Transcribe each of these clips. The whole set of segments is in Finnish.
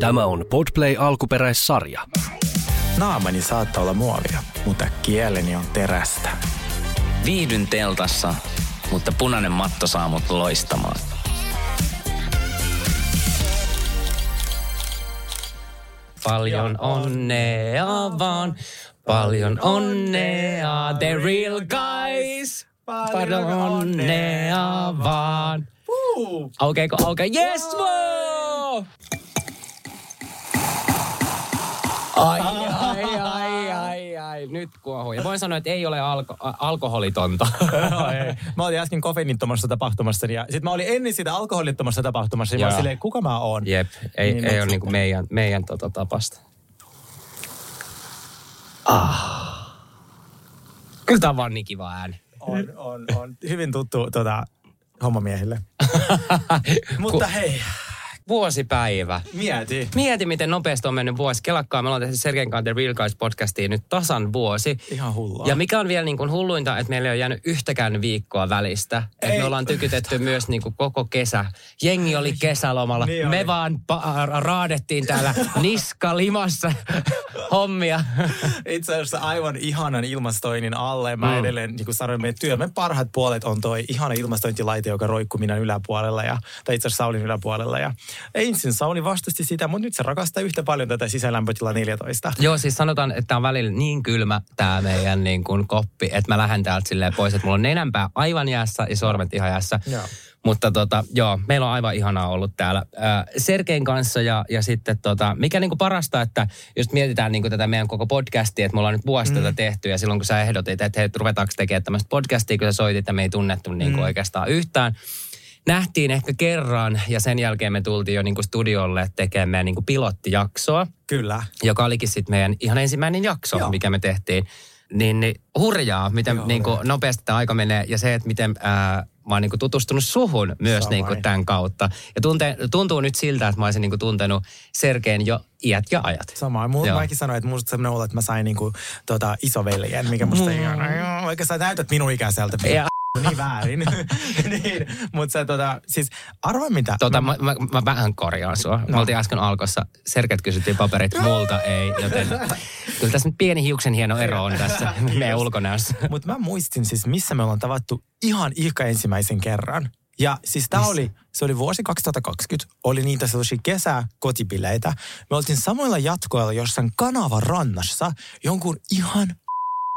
Tämä on Podplay alkuperäissarja. Naamani saattaa olla muovia, mutta kieleni on terästä. Viihdyn teltassa, mutta punainen matto saa mut loistamaan. Paljon onnea vaan, paljon onnea, the real guys. Paljon onnea vaan. Aukeeko, auke, yes, wow! Ai, ai, ai, ai, ai, nyt kuohuu. Ja voin sanoa, että ei ole alko- alkoholitonta. Joo, ei. Mä olin äsken kofeiinittomassa tapahtumassa ja sit mä olin ennen sitä alkoholittomassa tapahtumassa ja mä olin Joo. silleen, kuka mä oon? Jep, ei, Niin, ei ole niinku meidän, meidän tota tapasta. Ah. Kyllä tää on vaan niin kiva ääni. On, on, on. Hyvin tuttu tota, hommamiehille. Mutta hei, Vuosipäivä. mieti. Mieti, miten nopeasti on mennyt vuosi. Kelakkaa, me ollaan tehty Sergein kanssa The Real Guys podcastiin nyt tasan vuosi. Ihan hullua. Ja mikä on vielä niin kuin hulluinta, että meillä ei ole jäänyt yhtäkään viikkoa välistä. Ei. me ollaan tykytetty myös niin kuin koko kesä. Jengi oli kesälomalla. Niin me oli. vaan pa- raadettiin täällä niska limassa hommia. Itse asiassa aivan ihanan ilmastoinnin alle. Mä Mm. edelleen, niin kuin sanoin, meidän työmme parhaat puolet on toi ihana ilmastointilaite, joka roikkuu minä yläpuolella, ja, tai itse asiassa Saulin yläpuolella. Ja ensin Sauli vastasti sitä, mutta nyt se rakastaa yhtä paljon tätä sisälämpötila 14. Joo, siis sanotaan, että tää on välillä niin kylmä tämä meidän niin kuin koppi, että mä lähden täältä silleen pois, että mulla on nenänpää aivan jäässä ja sormet ihan jäässä. Joo. Mutta tota, joo, meillä on aivan ihanaa ollut täällä äh, Sergein kanssa ja, ja sitten tota, mikä niinku parasta, että just mietitään niinku tätä meidän koko podcastia, että me ollaan nyt vuosi mm. tätä tehty ja silloin kun sä ehdotit, että hei, ruvetaanko tekemään tämmöistä podcastia, kun sä soitit ja me ei tunnettu niinku Mm. oikeastaan yhtään. Nähtiin ehkä kerran ja sen jälkeen me tultiin jo niinku studiolle tekemään meidän niinku pilottijaksoa Kyllä. joka olikin sitten meidän ihan ensimmäinen jakso, Joo. Mikä me tehtiin. Niin, niin hurjaa, miten Joo, niin kuin, nopeasti tämä aika menee ja se, että miten ää, mä oon niin kuin, tutustunut suhun myös niin kuin, tämän kautta. Ja tunte, tuntuu nyt siltä, että mä olisin niin kuin, tuntenut Sergeen jo iät ja ajat. Sama. Mulla Joo. mäkin sanoin, että musta semmoinen olo, että mä sain niinku, tota, isoveljen, mikä musta ei ole. Vaikka sä näytät minun ikäiseltä. Ja, niin väärin. niin, mutta se tota, siis arva mitä. tota, mä, mä, mä, vähän korjaan sua. No. Me oltiin äsken alkossa, Serget kysyttiin paperit, multa ei, joten kyllä tässä nyt pieni hiuksen hieno ero on tässä meidän ulkonäössä. Mutta mä muistin siis, missä me ollaan tavattu ihan ihka ensimmäisen kerran. Ja siis tää oli, se oli vuosi 2020, oli niitä sellaisia kesäkotipileitä. Me oltiin samoilla jatkoilla jossain kanavan rannassa jonkun ihan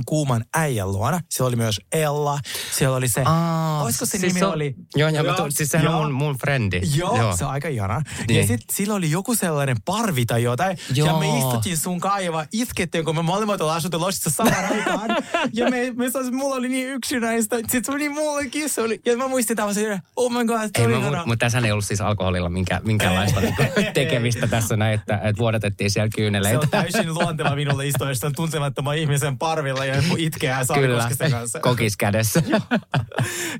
kuuman äijän luona. Siellä oli myös Ella, siellä oli se, Aa, olisiko se siis nimi se on- oli? Joo, joo, tuun, siis sehän on mun, mun frendi. Joo, Joo, se on aika ihana. Ja Niin. sitten sillä oli joku sellainen parvi tai jotain. Ja Joo. me istuttiin sun kaiva, iskettiin, kun me molemmat ollaan asuttu Lossissa samaan aikaan. ja me, me saisin, mulla oli niin yksinäistä. Sitten se oli mullekin, se oli. Ja mä muistin tämän silleen, oh my god, se Ei, oli mä, ihana. mutta mut tässä ei ollut siis alkoholilla minkä, minkäänlaista niinku tekemistä tässä näin, että, että vuodatettiin siellä Se kyyneleitä. on täysin luonteva minulle istua jostain tuntemattoman ihmisen parvilla ja itkeä Saari Kyllä, kanssa. kokis kädessä.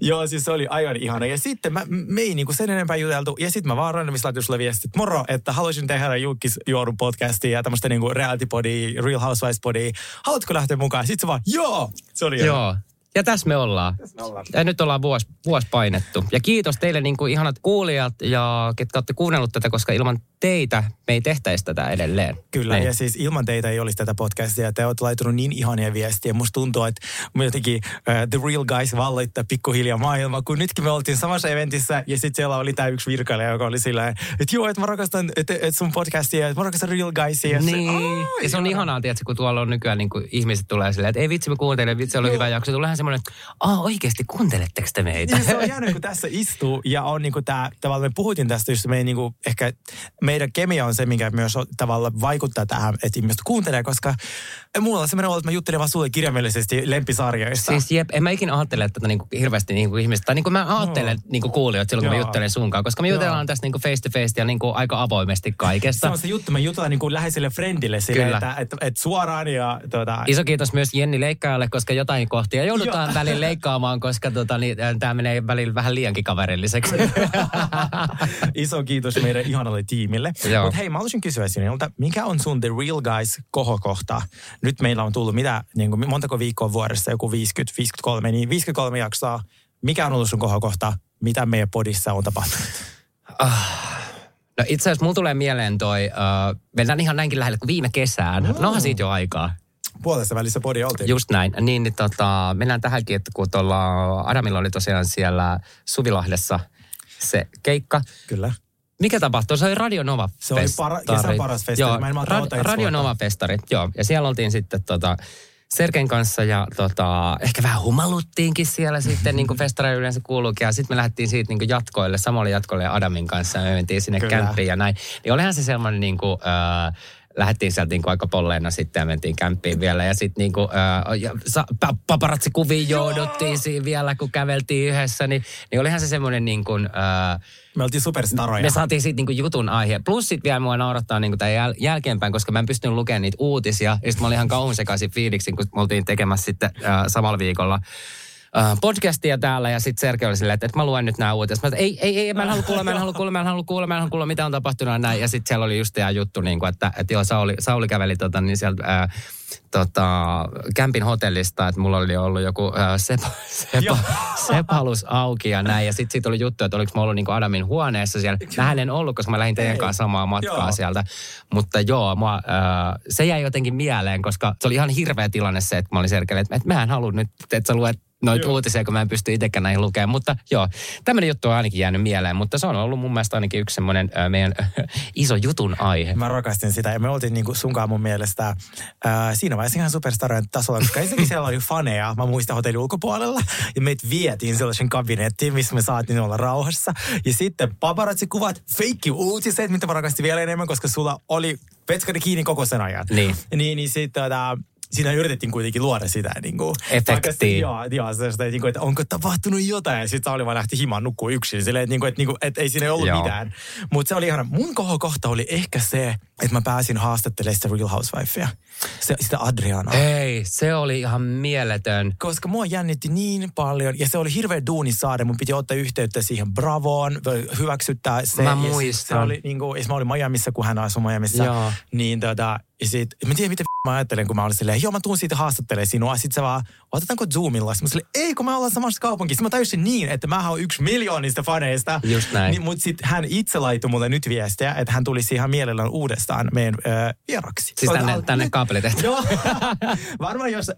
Joo, siis se oli aivan ihana. Ja sitten mä, me ei niinku sen enempää juteltu. Ja sitten mä vaan randomissa laitoin sulle viestit, moro, että haluaisin tehdä Jukkis Juorun podcastia ja tämmöistä niinku reality podia, Real Housewives podia. Haluatko lähteä mukaan? Sitten se vaan, joo! Se oli. Joo. Ja tässä me ollaan. me ollaan. Ja nyt ollaan vuosi, vuosi painettu. Ja kiitos teille niin kuin ihanat kuulijat ja ketkä olette kuunnellut tätä, koska ilman teitä me ei tehtäisi tätä edelleen. Kyllä, Niin. ja siis ilman teitä ei olisi tätä podcastia. Te olette laitunut niin ihania viestiä. Musta tuntuu, että me jotenkin uh, The Real Guys valloittaa pikkuhiljaa maailma, kun nytkin me oltiin samassa eventissä, ja sitten siellä oli tämä yksi virkailija, joka oli sillä että joo, että mä rakastan että, että sun podcastia, että mä rakastan Real Guysia. Ja Niin, "Aa, ja se on ihana." ihanaa, tiedätkö, kun tuolla on nykyään niin kuin ihmiset tulee silleen, että ei vitsi, me kuuntelen, vitsi, oli Joo. hyvä jakso. Tuleehan semmoinen, että oikeasti, kuunteletteko te meitä? Ja se on jännä, kun tässä istuu ja on niinku tää, tavallaan me puhuttiin tästä just meidän niinku, ehkä meidän kemia on se, mikä myös tavallaan vaikuttaa tähän, että ihmiset kuuntelee, koska mulla on semmoinen olo, että mä juttelen vaan sulle kirjaimellisesti lempisarjoista. Siis jep, en mä ikinä ajattele tätä niinku hirveästi niinku ihmistä. Tai niinku mä ajattelen Joo. niinku kuulijat silloin, kun mä Joo. juttelen sunkaan. Koska me jutellaan tästä niinku face to face ja niinku aika avoimesti se kaikesta. on se juttu, me jutellaan niinku läheiselle friendille sille, Kyllä. että, että, että, suoraan ja tota, Iso kiitos myös Jenni Leikkaajalle, koska jotain kohtia joudutaan Joo. välillä leikkaamaan, koska tota, niin, tämä menee välillä vähän liiankin kaverilliseksi. iso kiitos meidän ihanalle tiimille. Mutta hei, mä haluaisin kysyä sinulta, mikä on sun The Real Guys kohokohta? Nyt meillä on tullut mitä, niin kuin, montako viikkoa vuodessa, joku 50, 53, niin 53 jaksoa. Mikä on ollut sun kohokohta? Mitä meidän podissa on tapahtunut? No itse asiassa mulla tulee mieleen toi, uh, mennään ihan näinkin lähelle kuin viime kesään. No onhan siitä jo aikaa. Puolessa välissä podi oltiin. Just näin. Niin, niin tota, mennään tähänkin, että kun tuolla Adamilla oli tosiaan siellä Suvilahdessa se keikka. Kyllä. Mikä tapahtui? Se oli Radio Nova Se oli para, kesän paras festari. Joo, Mä en Rad- Radio. Nova festari, joo. Ja siellä oltiin sitten tota, Serken kanssa ja tota, ehkä vähän humaluttiinkin siellä sitten, niin kuin festareilla yleensä kuuluukin. Ja sitten me lähdettiin siitä niin kuin jatkoille, samalle jatkoille ja Adamin kanssa. Ja me mentiin sinne Kyllä. kämppiin ja näin. Niin olihan se semmoinen niin kuin, äh, lähdettiin sieltä niin kuin aika polleena sitten ja mentiin kämppiin vielä. Ja sitten niin kuin, ja sa- pa- paparatsikuviin jouduttiin siinä vielä, kun käveltiin yhdessä. Niin, niin olihan se semmoinen niin kuin, äh, Me oltiin superstaroja. me saatiin siitä niinku jutun aihe. Plus sit vielä mua naurattaa niinku tämän jäl- jälkeenpäin, koska mä en pystynyt lukemaan niitä uutisia. Ja sit mä olin ihan kauhun sekaisin fiiliksin, kun me oltiin tekemässä sitten äh, samalla viikolla podcastia täällä ja sitten Sergei oli silleen, että, että mä luen nyt nämä uutiset. Mä että ei, ei, ei, mä en halua kuulla, mä en halua kuulla, mä en halua kuulla, mä en halua kuulla, mitä on tapahtunut näin. Ja sitten siellä oli just tämä juttu, niin kuin, että, että joo, Sauli, Sauli käveli tota, niin sieltä äh, tota, kämpin hotellista, että mulla oli ollut joku äh, sepa, sepa, sepalus auki ja näin. Ja sitten siitä oli juttu, että oliko mä ollut niin Adamin huoneessa siellä. Mä en ollut, koska mä lähdin teidän Ei. kanssa samaa matkaa Joo. sieltä. Mutta joo, mua, äh, se jäi jotenkin mieleen, koska se oli ihan hirveä tilanne se, että mä olin Sergelle, että, että mä en halua nyt, että sä luet noita Joo. uutisia, kun mä en pysty itsekään näihin lukemaan. Mutta joo, tämmöinen juttu on ainakin jäänyt mieleen, mutta se on ollut mun mielestä ainakin yksi semmoinen äh, meidän iso jutun aihe. Mä rakastin sitä ja me oltiin niinku sunkaan mun mielestä ää, siinä vaiheessa ihan superstarojen tasolla, koska ensinnäkin siellä oli faneja, mä muistan hotellin ulkopuolella ja meitä vietiin sellaisen kabinettiin, missä me saatiin olla rauhassa. Ja sitten paparazzi-kuvat, feikki uutiset, mitä mä rakastin vielä enemmän, koska sulla oli petskari kiinni koko sen ajan. Niin. Niin, niin sitten tota, siinä yritettiin kuitenkin luoda sitä niin kuin, Efektiä. Joo, joo sellaista, niin kuin, että onko tapahtunut jotain. Ja sitten Sauli vaan lähti himaan nukkuu yksin. Silleen, että, niin kuin, että, niin kuin, että ei siinä ollut Joo. mitään. Mutta se oli ihana. Mun kohokohta oli ehkä se, että mä pääsin haastattelemaan sitä Real Housewifea. Se, sitä Adrianaa. Ei, se oli ihan mieletön. Koska mua jännitti niin paljon, ja se oli hirveä duuni saada. Mun piti ottaa yhteyttä siihen Bravoon, hyväksyttää se. Mä muistan. Se oli, niin kuin, mä olin Miamissa, kun hän asui Miamissa. Joo. Niin tota, ja sit, mä en tiedä mitä mä ajattelen, kun mä olin silleen, joo mä tuun siitä haastattelemaan sinua. Sitten se vaan, otetaanko Zoomilla? Sitten mä silleen, ei kun me ollaan samassa kaupungissa. Mä tajusin niin, että mä oon yksi miljoonista faneista. Just näin. Niin, mutta sitten hän itse laittoi mulle nyt viestiä, että hän tulisi ihan mielellään uudestaan meidän äh, vieraksi. Siis tänne, Ota- tänne kaapelitehtaan. Joo. Varmaan jos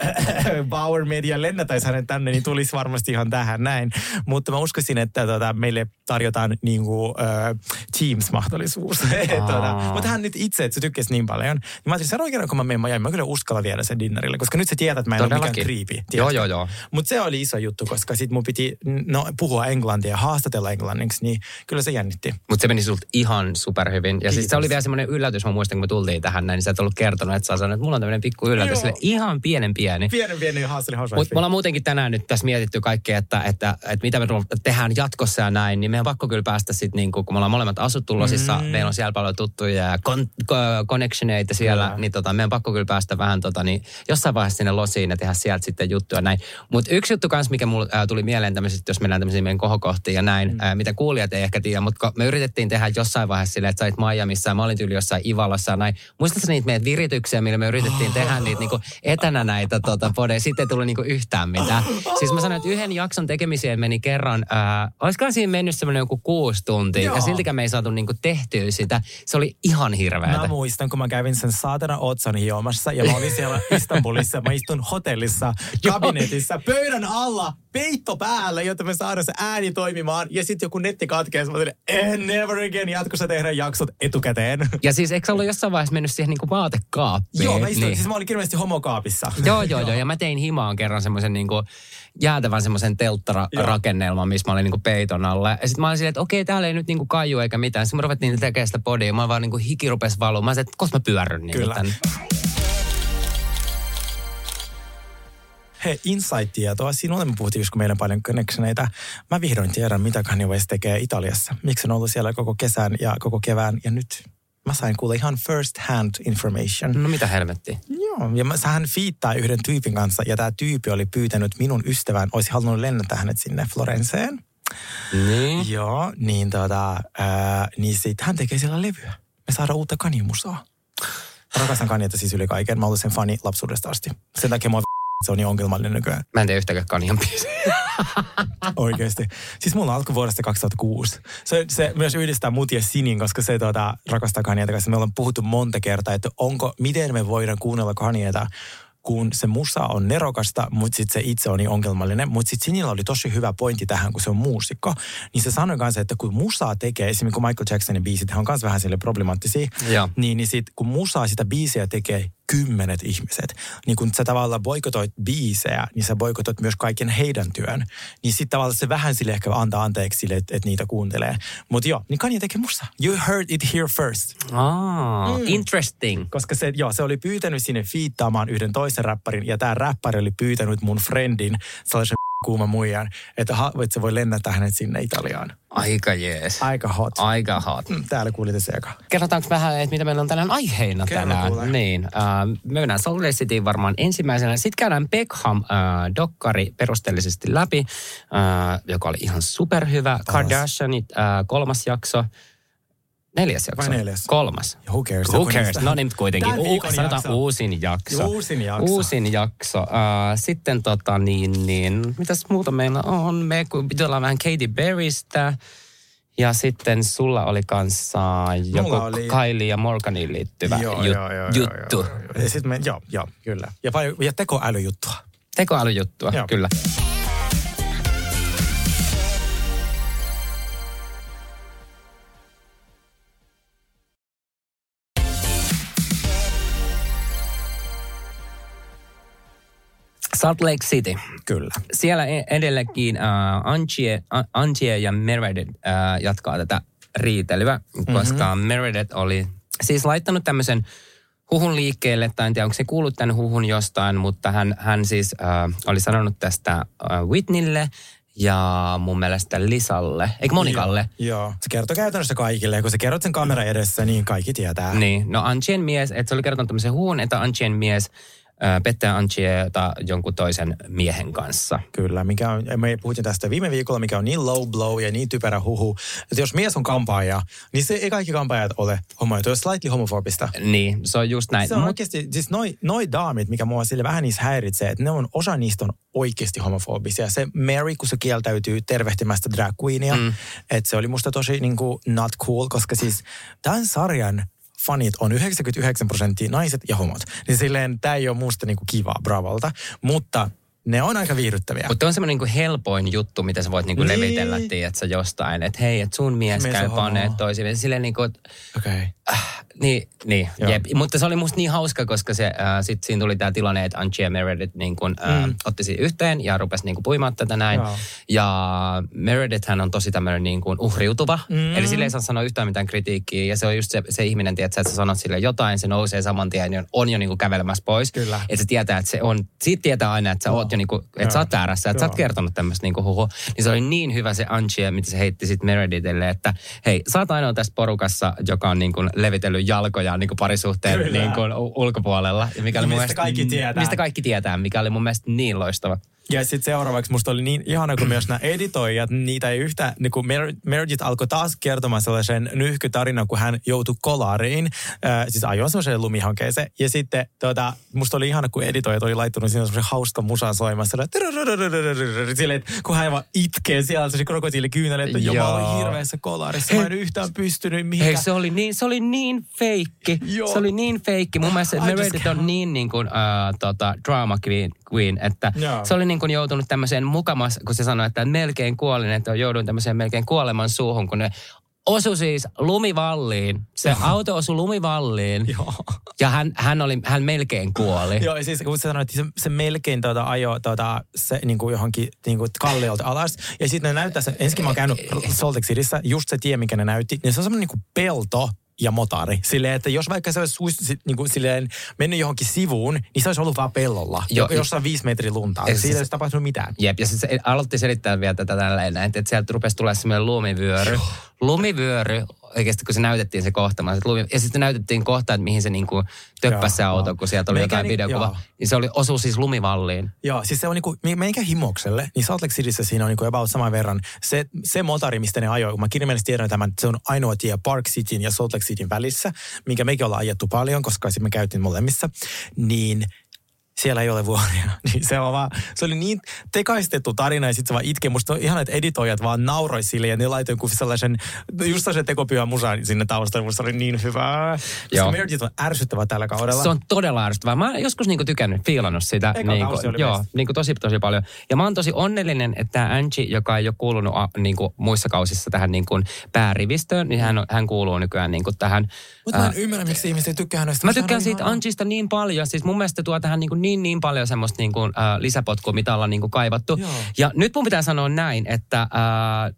Bauer Media lennätäisi hänet tänne, niin tulisi varmasti ihan tähän näin. Mutta mä uskoisin, että tota, meille tarjotaan niin kuin, äh, Teams-mahdollisuus. tota, mutta hän nyt itse, että se tykkäsi niin paljon. Niin mä ajattelin, kun mä menen Miami, mä kyllä uskalla viedä sen dinnerille, koska nyt sä tiedät, että mä en ole mikään Todellakin. kriipi. Joo, joo, joo. Mutta se oli iso juttu, koska sit mun piti no, puhua englantia ja haastatella englanniksi, niin kyllä se jännitti. Mutta se meni sulta ihan superhyvin. Ja siis se oli vielä semmoinen yllätys, mä muistan kun me tultiin tähän näin, niin sä et ollut kertonut, että sä sanoit, että mulla on tämmöinen pikku yllätys. Sille ihan pienen pieni. Pienen pieni haasteli Mutta me ollaan muutenkin tänään nyt tässä mietitty kaikkea, että, että, että mitä me tehdään jatkossa ja näin, niin meidän on pakko kyllä päästä sitten, niin kun me ollaan molemmat asuttu Losissa, mm. meillä on siellä paljon tuttuja ja con, co, connectioneita siellä, Kyllä. niin tota, meidän on pakko kyllä päästä vähän tota, niin jossain vaiheessa sinne Losiin ja tehdä sieltä sitten juttuja näin. Mutta yksi juttu kanssa, mikä mulle äh, tuli mieleen tämmöisistä, jos mennään tämmöisiin meidän kohokohtiin ja näin, mm. äh, mitä kuulijat ei ehkä tiedä, mutta me yritettiin tehdä jossain vaiheessa silleen, että sä olit Miamiissa ja mä olin tyyli jossain Ivalassa ja näin. Muistatko niitä meidän virityksiä, millä me yritettiin tehdä niitä niinku etänä näitä tota, podeja, sitten ei tullut niinku yhtään mitään. Siis mä sanoin, että yhden jakson tekemiseen meni kerran, äh, olisikohan siinä mennyt semmoinen joku kuusi tuntia Joo. ja siltikään me ei saatu niinku tehtyä sitä. Se oli ihan hirveätä. Mä muistan, kun mä kävin sen saatana otsan hiomassa ja mä olin siellä Istanbulissa. Mä istun hotellissa, kabinetissa, pöydän alla, peitto päällä, jotta me saadaan se ääni toimimaan. Ja sitten joku netti katkeaa, mä olin, eh, never again, jatkossa tehdään jaksot etukäteen. Ja siis eikö ollut jossain vaiheessa mennyt siihen niinku vaatekaappiin? Joo, mä istuin, Niin. siis mä olin kirjallisesti homokaapissa. Joo, joo, joo. Ja mä tein himaan kerran semmoisen niinku jäätävän semmoisen Joo. telttararakennelman, missä mä olin niinku peiton alla. Ja sitten mä olin silleen, että okei, täällä ei nyt niinku kaiju eikä mitään. Sitten me ruvettiin tekemään sitä podia. Mä vaan niinku hiki rupesi valumaan. Mä sanoin, että koska mä pyörryn niinku Kyllä. tänne. Hei, insight-tietoa. Sinulle me puhuttiin, just kun meillä on paljon connectioneita. Mä vihdoin tiedän, mitä Kanye West tekee Italiassa. Miksi on ollut siellä koko kesän ja koko kevään. Ja nyt mä sain kuulla ihan first hand information. No mitä helvettiä? Joo, ja mä, hän fiittaa yhden tyypin kanssa, ja tämä tyyppi oli pyytänyt minun ystävän, olisi halunnut lennättää hänet sinne Florenceen. Niin. Joo, niin tota, ää, niin sit hän tekee siellä levyä. Me saadaan uutta Kanye-musaa. Mä rakastan Kanyeta siis yli kaiken. Mä olen sen fani lapsuudesta asti. Sen takia mua se on niin ongelmallinen nykyään. Mä en tiedä yhtäkään kanjan biisiä. Oikeasti. Siis mulla alkoi vuodesta 2006. Se, se myös yhdistää mut ja Sinin, koska se tuota, rakastaa Kanyeita kanssa. Me ollaan puhuttu monta kertaa, että onko, miten me voidaan kuunnella Kanyeita kun se musa on nerokasta, mutta sitten se itse on niin ongelmallinen. Mutta sitten Sinillä oli tosi hyvä pointti tähän, kun se on muusikko. Niin se sanoi kanssa, että kun musaa tekee, esimerkiksi kun Michael Jacksonin biisit, hän on myös vähän sille problemaattisia. Joo. Niin, niin sit, kun musaa sitä biisiä tekee kymmenet ihmiset, niin kun sä tavallaan boikotoit biisejä, niin sä boikotoit myös kaiken heidän työn. Niin sitten tavallaan se vähän sille ehkä antaa anteeksi sille, että et niitä kuuntelee. Mutta joo, niin Kanye tekee musa. You heard it here first. Ah, Mm. interesting. Koska se, joo, se oli pyytänyt sinne fiittaamaan yhden toisen räppärin, ja tämä räppäri oli pyytänyt mun friendin, sellaisen kuuma muijan, että, ha, että se voi lennättää hänet sinne Italiaan. Aika jees. Aika hot. Aika hot. Mm, Täällä kuulitte se eka. Kerrotaanko vähän, että mitä meillä on tänään aiheina Kerro tänään? kuule. Niin, äh, me mennään Salt Lake Cityin varmaan ensimmäisenä. Sitten käydään Beckham-dokkari perusteellisesti läpi, äh, joka oli ihan superhyvä. Kardashianit äh, kolmas jakso. Neljäs jakso? Vai neljäs? Kolmas. Who cares? Who cares? No niin, kuitenkin. Viikon sanotaan jakso. uusin jakso. Uusin jakso. Uusin jakso. Uh, sitten tota niin, niin, mitäs muuta meillä on? Me jutellaan vähän Katy Perrystä. Ja sitten sulla oli kanssa joku oli- Kylie ja Morganiin liittyvä Joo, jut, joo, joo, juttu. Joo, joo, joo. Ja sit me, joo, joo, kyllä. Ja, vai, ja tekoälyjuttua. Tekoälyjuttua, Joo. kyllä. Salt Lake City. Kyllä. Siellä e- edelleenkin uh, Angie, A- Angie ja Meredith uh, jatkaa tätä riitelyä, koska mm-hmm. Meredith oli siis laittanut tämmöisen huhun liikkeelle, tai en tiedä onko se kuullut tämän huhun jostain, mutta hän, hän siis uh, oli sanonut tästä uh, Whitneylle ja mun mielestä Lisalle, eikö Monikalle? Joo. Se kertoo käytännössä kaikille. Ja kun sä kerrot sen kamera edessä, niin kaikki tietää. Niin, no Angien mies, että se oli kertonut tämmöisen huhun, että Angien mies pettää Angieta jonkun toisen miehen kanssa. Kyllä, mikä on, me puhuttiin tästä viime viikolla, mikä on niin low blow ja niin typerä huhu, että jos mies on kampaaja, niin se ei kaikki kampaajat ole homoja. Tuo on slightly homofobista. Niin, se on just näin. Se on oikeasti, siis noi, noi daamit, mikä mua sille vähän niissä häiritsee, että ne on, osa niistä on oikeasti homofobisia. Se Mary, kun se kieltäytyy tervehtimästä drag queenia, mm. että se oli musta tosi niin kuin not cool, koska siis tämän sarjan fanit on 99 prosenttia naiset ja homot. Niin silleen tämä ei ole musta niin kuin kivaa Bravolta, mutta ne on aika viihdyttäviä. Mutta on semmoinen niinku helpoin juttu, mitä sä voit niinku Niin. levitellä, tiedätkö, jostain. Että hei, että sun mies, Mies käy paneet toisiin. Silleen niinku. Okay. äh, niin, niin jep. Mutta se oli musta niin hauska, koska se, äh, sit siinä tuli tämä tilanne, että Angie Meredith niin kun, äh, Mm. otti siinä yhteen ja rupesi niin puimaan tätä näin. Joo. Ja Meredith hän on tosi tämmöinen niin kuin uhriutuva. Mm. Eli sille ei saa sanoa yhtään mitään kritiikkiä. Ja se on just se, se ihminen, tiedätkö, että sä sanot sille jotain, se nousee saman tien ja on jo niin kuin kävelemässä pois. Kyllä. Että se tietää, että se on, siitä tietää aina, että sä oot jo niin kuin, että sä oot väärässä, että sä oot kertonut tämmöistä niin huhua. Niin se oli niin hyvä se Angie, mitä se heitti sitten Meredithille, että hei, sä oot ainoa tässä porukassa, joka on niin kuin levitellyt jalkojaan niin kuin parisuhteen Kyllä. niin kuin u- ulkopuolella. Ja mikä oli mun Mistä mielestä, kaikki tietää. Mistä kaikki tietää, mikä oli mun mielestä niin loistava. Ja sitten seuraavaksi musta oli niin ihana, kun myös nämä editoijat, niitä ei yhtä, niin kun Mer- Meredith alkoi taas kertomaan sellaisen nyhkytarinan, kun hän joutui kolariin, äh, siis ajoin sellaiseen lumihankkeeseen. Ja sitten tota, musta oli ihana, kun editoijat oli laittanut siinä semmoisen hauska musan soimassa. Että kun hän vaan itkee siellä, se krokotiilikyynel, että olin hirveässä kolarissa, mä en yhtään pystynyt mihinkään. Hei, se oli niin, se oli niin feikki. Se oli niin feikki. Mun mielestä Meredith on niin, niin kuin, uh, tota, drama queen, queen että se oli niin kuin joutunut tämmöiseen mukamas, kun se sanoi, että melkein kuolin, että jouduin tämmöiseen melkein kuoleman suuhun, kun ne osui siis lumivalliin. Se auto osui lumivalliin. Joo. Ja hän, hän, oli, hän melkein kuoli. Joo, ja siis kun sä sanoit, että se, se melkein tuota, ajo tuota, se, niin kuin johonkin niin kuin kalliolta alas. Ja sitten ne näyttää sen, ensinnäkin mä oon käynyt Salt Lake Cityssä, just se tie, mikä ne näytti, niin se on semmoinen niin kuin pelto ja motari. Silleen, että jos vaikka se olisi niin kuin, silleen, mennyt johonkin sivuun, niin se olisi ollut vaan pellolla, Joo, jo, jossain viisi metriä luntaa. Ja Siitä ei olisi tapahtunut mitään. Jep, ja sitten se aloitti selittää vielä tätä tälleen, näin, että sieltä rupesi tulemaan semmoinen lumivyöry. Lumivyöry, oikeasti kun se näytettiin se kohta, mä- lumi, ja sitten näytettiin kohta, että mihin se niinku töppäsi se auto, kun sieltä oli Meikä jotain niin- videokuva. joo. Niin se oli, osui siis lumivalliin. Joo, siis se on niinku, meikä himokselle, niin Salt Lake Cityssä siinä on niinku about saman verran. Se, se motari, mistä ne ajoi, kun mä kirjaimellisesti tiedän tämän, että se on ainoa tie Park Cityn ja Salt Lake Cityn välissä, minkä mekin ollaan ajettu paljon, koska me käytiin molemmissa, niin siellä ei ole vuoria. Niin se, on vaan, se oli niin tekaistettu tarina ja sitten se vaan itkee. Musta on ihan, että editoijat vaan nauroi sille ja ne laitoi joku sellaisen, just sellaisen tekopyhän musan sinne taustalle. Musta oli niin hyvää. Koska Meredith on ärsyttävä tällä kaudella. Se on todella ärsyttävää. Mä oon joskus niinku tykännyt, fiilannut sitä. Eka niinku, oli joo, best. niinku tosi tosi paljon. Ja mä oon tosi onnellinen, että tämä Angie, joka ei ole kuulunut a, niinku, muissa kausissa tähän niinku, päärivistöön, niin hän, on- hän kuuluu nykyään niinku, tähän. Mutta mä en ymmärrä, miksi ihmiset ei tykkää hänestä. Mä tykkään siitä. Angista niin paljon. Siis mun mielestä tuo tähän niin, kuin niin, niin paljon semmoista niin kuin, äh, lisäpotkua, mitä ollaan niin kuin kaivattu. Joo. Ja nyt mun pitää sanoa näin, että äh,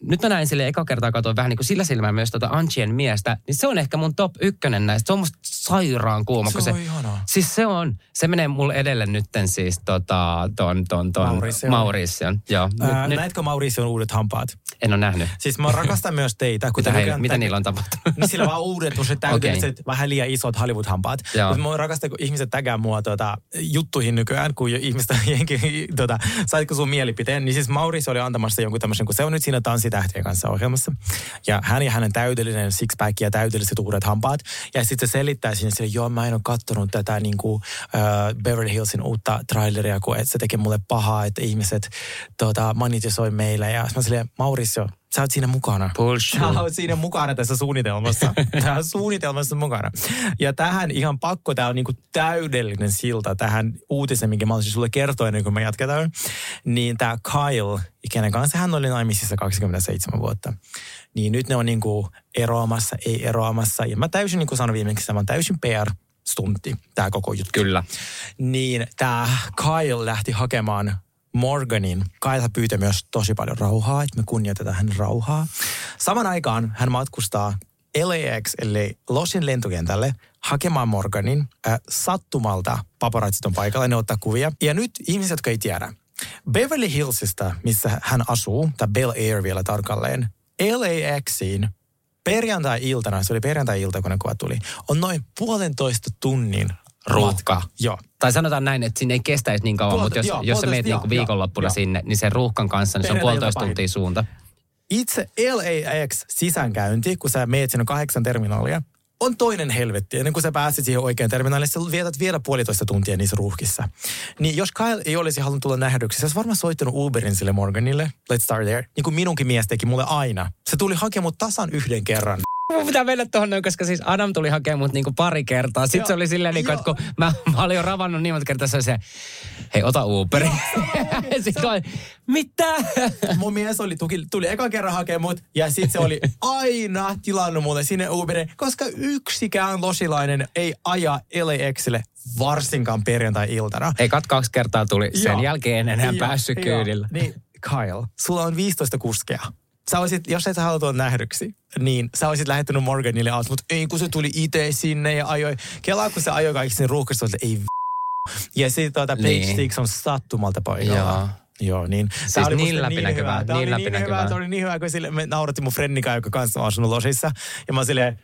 nyt mä näin sille eka kertaa katsoin vähän niin kuin sillä silmällä myös tota Angien miestä. Niin se on ehkä mun top ykkönen näistä. Se on musta sairaan kuuma. Se kun on ihanaa. Siis se on, se menee mulle edelle nytten siis tota, ton, ton, ton Maurition. Maurition. Joo, Ää, nyt, näetkö Mauricion uudet hampaat? en ole nähnyt. Siis mä rakastan myös teitä. Kun te Mitä, nykyään mitä tä- niillä on tapahtunut? Niin sillä vaan uudet, se täydelliset, vähän liian isot Hollywood-hampaat. Mutta mä rakastan, kun ihmiset tägää mua tota, juttuihin nykyään, kun ihmistä tota, saitko sun mielipiteen. Niin siis Maurice oli antamassa jonkun tämmöisen, kun se on nyt siinä Tanssitähtien kanssa ohjelmassa. Ja hän ja hänen täydellinen six-pack ja täydelliset uudet hampaat. Ja sitten se selittää sinne sille, joo mä en ole kattonut tätä niin kuin, äh, Beverly Hillsin uutta traileria, kun et se tekee mulle pahaa, että ihmiset tota, monetisoi meillä. Ja mä silleen, Mauricio, sä oot siinä mukana. Bullshit. Sä oot siinä mukana tässä suunnitelmassa. Tämä on suunnitelmassa mukana. Ja tähän ihan pakko, tämä on niinku täydellinen silta tähän uutiseen, minkä mä olisin sulle kertoa ennen kuin me jatketaan. Niin tämä Kyle, kenen kanssa hän oli naimisissa 27 vuotta. Niin nyt ne on niinku eroamassa, ei eroamassa. Ja mä täysin, niin kuin sanoin viimeksi, on täysin PR-stuntti, tämä koko juttu Kyllä. niin tämä Kyle lähti hakemaan Morganin. Kyle pyytää myös tosi paljon rauhaa, että me kunnioitetaan hänen rauhaa. Saman aikaan hän matkustaa LAX, eli Losin lentokentälle, hakemaan Morganin. Äh, sattumalta paparazzit on paikalla, ne ottaa kuvia. Ja nyt ihmiset, jotka ei tiedä, Beverly Hillsista, missä hän asuu, tai Bel Air vielä tarkalleen, LAXiin perjantai-iltana, se oli perjantai-ilta, kun ne kuvat tuli, on noin puolentoista tunnin Ruuhka. matka. Joo. Tai sanotaan näin, että sinne ei kestäisi niin kauan, Puolta- mutta jos, joo, jos sä meet joo, niinku viikonloppuna joo, sinne, niin sen ruuhkan kanssa, niin se on puolitoista pahin. tuntia suunta. Itse LAX sisäänkäynti, kun sä meet sinne kahdeksan terminaalia, on toinen helvetti. Ennen kuin sä pääset siihen oikeaan terminaalille, sä vietät vielä puolitoista tuntia niissä ruuhkissa. Niin jos Kyle ei olisi halunnut tulla nähdyksi, se olisi varmaan soittanut Uberin sille Morganille. Let's start there. Niin kuin minunkin mies teki mulle aina. Se tuli hakemaan mut tasan yhden kerran. Mun pitää mennä tuohon noin, koska siis Adam tuli hakemaan mut niinku pari kertaa. Sitten Joo. se oli silleen, niinku, että kun mä, mä olin jo ravannut niin monta kertaa, se oli se, hei ota Uberi. Sitten oli, mitä? Mun mies oli, tuli, tuli ekan kerran hakemaan mut, ja sitten se oli aina tilannut mulle sinne Uberin, koska yksikään losilainen ei aja LAXille varsinkaan perjantai-iltana. Ei kat kaksi kertaa tuli, sen Joo. jälkeen en enää päässyt kyydillä. Niin, Kyle, sulla on 15 kuskia. Sä olisit, jos et sä halua tulla nähdyksi, niin sä olisit lähettänyt Morganille aut, mutta ei kun se tuli itse sinne ja ajoi. Kelaa kun se ajoi kaikki sinne ruuhkassa, että ei v... Ja sitten tuota Page Niin. On sattumalta paikalla. Joo. Joo, niin. Siis Tää oli niin läpinäkyvää, hyvä. Niin oli niin läpinäkyvää. hyvä, se oli niin hyvä, kun sille, me naurattiin mun frennikaan, joka kanssa on asunut Losissa. Ja mä silleen,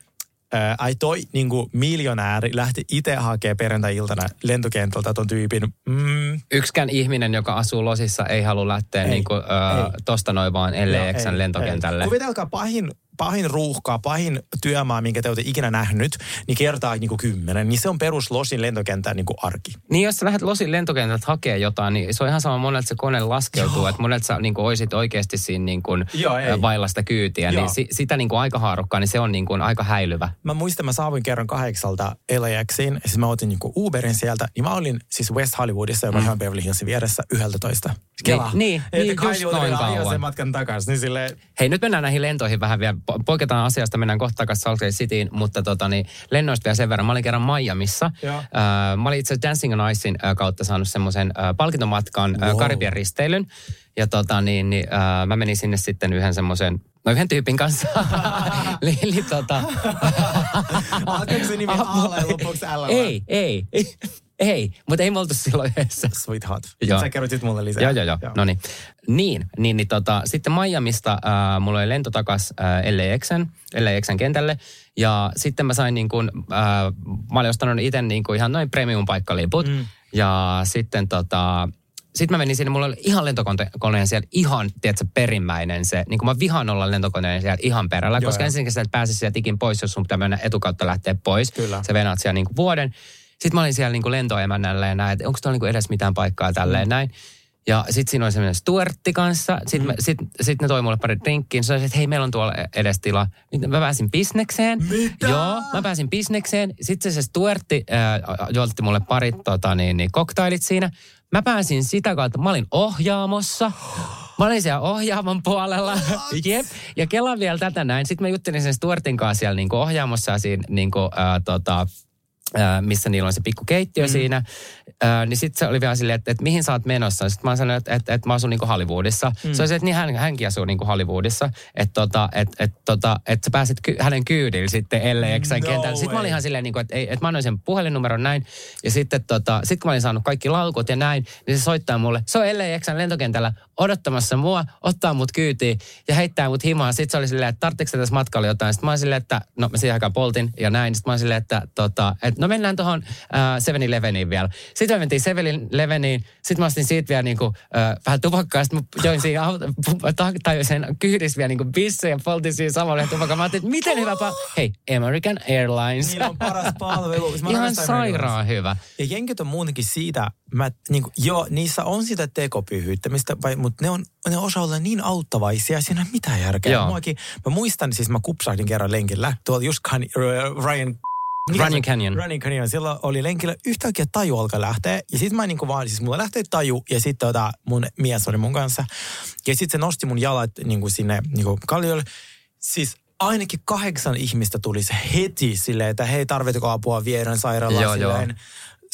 ää, ai toi niin miljonääri lähti itse hakemaan perjantai-iltana lentokentältä ton tyypin. Mm, Yksikään ihminen, joka asuu Losissa, ei halua lähteä Ei, niinku, ö, ei. tosta noin vaan LAXn ei, lentokentälle. ei. Kuvitelkaa pahin, pahin ruuhkaa, pahin työmaa, minkä te olette ikinä nähnyt, niin kertaa niin kuin kymmenen. Niin se on perus Losin lentokentän niin kuin arki. Niin jos sä lähdet Losin lentokentältä hakee jotain, niin se on ihan sama monelta se kone laskeutuu, että monelta sä niin kuin, oisit oikeasti siinä niin kuin, Joo, ei. vailla sitä kyytiä, Joo. niin si, sitä niin kuin aikahaarukkaa, niin se on niin kuin aika häilyvä. Mä muistan, mä saavuin kerran kahdeksalta LAXiin, ja siis mä otin niin Uberin sieltä, niin mä olin siis West Hollywoodissa, joka mm. on Beverly Hillsin vieressä, yhdeltätoista. Kela. niin, Että niin, Kylie just oli noin kauan. sen matkan takaisin, niin silleen, Hei, nyt mennään näihin lentoihin vähän vielä. Po- Poiketaan asiasta, mennään kohta takaisin Salt Lake Cityin, mutta tota, niin, lennoista vielä sen verran. Mä olin kerran Miamiissa. Äh, mä olin itse asiassa Dancing on Icein äh, kautta saanut semmoisen äh, palkintomatkan äh, Wow. Karibian risteilyn. Ja tota, niin, niin, äh, mä menin sinne sitten yhden semmoisen, no yhden tyypin kanssa. li, li, tota, alkaako se nimi A lopuksi L? ei, ei, ei, mutta ei me oltu silloin yhdessä. Sweetheart. Joo. Sä kerrotit mulle lisää. Joo, joo, joo. No niin. Niin, niin, niin tota, sitten Miamista äh, mulla oli lento takas äh, LAXn, LAXn kentälle. Ja sitten mä sain niin kuin, äh, mä olin ostanut itse niin kuin ihan noin premium paikkaliput. Mm. Ja sitten tota, sitten mä menin sinne, mulla oli ihan lentokoneen siellä ihan, tiedätkö, perimmäinen se. Niin kuin mä vihaan olla lentokoneen siellä ihan perällä, Joo, koska joo. ensinnäkin sä et pääse sieltä ikin pois, jos sun pitää mennä etukautta lähteä pois. Kyllä. Sä venaat siellä niin kuin vuoden. Sitten mä olin siellä niin kuin lentoemännällä ja näin, että onko tuolla niin edes mitään paikkaa tälleen mm. näin. Ja sitten siinä oli semmoinen Stuartti kanssa. Sitten mm. sit, sit ne toi mulle pari drinkkiin. Se että hei, meillä on tuolla edes tila. Mä pääsin bisnekseen. Mitä? Joo, mä pääsin bisnekseen. Sitten se Stuartti äh, joltti mulle parit tota, niin, niin, koktailit siinä. Mä pääsin sitä kautta, mä olin ohjaamossa. Mä olin siellä ohjaamon puolella. Jep. Ja kelaan vielä tätä näin. Sitten mä juttelin sen Stuartin kanssa siellä niin ohjaamossa siinä niin kuin, äh, tota, missä niillä on se pikku keittiö mm. siinä. Ää, niin sitten se oli vielä silleen, että, että mihin sä oot menossa. Sitten mä sanoin, että, että, että mä asun niinku Hollywoodissa. Mm. Se oli se, että niin hän, hänkin asuu niinku Hollywoodissa. Että tota, että, että, tota, että sä pääset ky, hänen kyydillä sitten LAXn no kentällä. Sitten mä olin ihan silleen, niinku, että, että mä annoin sen puhelinnumeron näin. Ja sitten tota, sit kun mä olin saanut kaikki laukut ja näin, niin se soittaa mulle. Se on LAXn lentokentällä odottamassa mua, ottaa mut kyytiin ja heittää mut himaan. Sitten se oli silleen, että tarvitsetko tässä matkalla jotain. Sitten mä olin silleen, että no mä siihen aikaan poltin ja näin. Sitten mä olin silleen, että, tota, että no mennään tuohon uh, 7-Eleveniin vielä. Sitten me mentiin 7-Eleveniin. Sitten mä ostin siitä vielä niinku, uh, vähän tupakkaa. Sitten mä join siinä sen kyydissä vielä niinku bisse ja poltin siinä samalla tupakkaa. Mä ajattelin, että miten hyvä pa- Hei, American Airlines. Niillä on paras palvelu. Ihan sairaan hyvä. Ja jenkit on muutenkin siitä, mä, niinku, joo, niissä on sitä tekopyhyyttä, mistä, vai, mutta ne, on, ne osaa olla niin auttavaisia, siinä ei ole mitään järkeä. Muakin, mä muistan, siis mä kupsahdin kerran lenkillä, tuolla just Ryan Running Canyon. Running Canyon. Silloin oli lenkillä yhtäkkiä taju alkaa lähteä. Ja sitten mä niinku vaan, siis mulla lähtee taju ja sitten tota, mun mies oli mun kanssa. Ja sitten se nosti mun jalat niinku sinne niinku kalliolle. Siis ainakin kahdeksan ihmistä tuli se heti silleen, että hei, tarvitko apua viedään sairaalaan joo, silleen.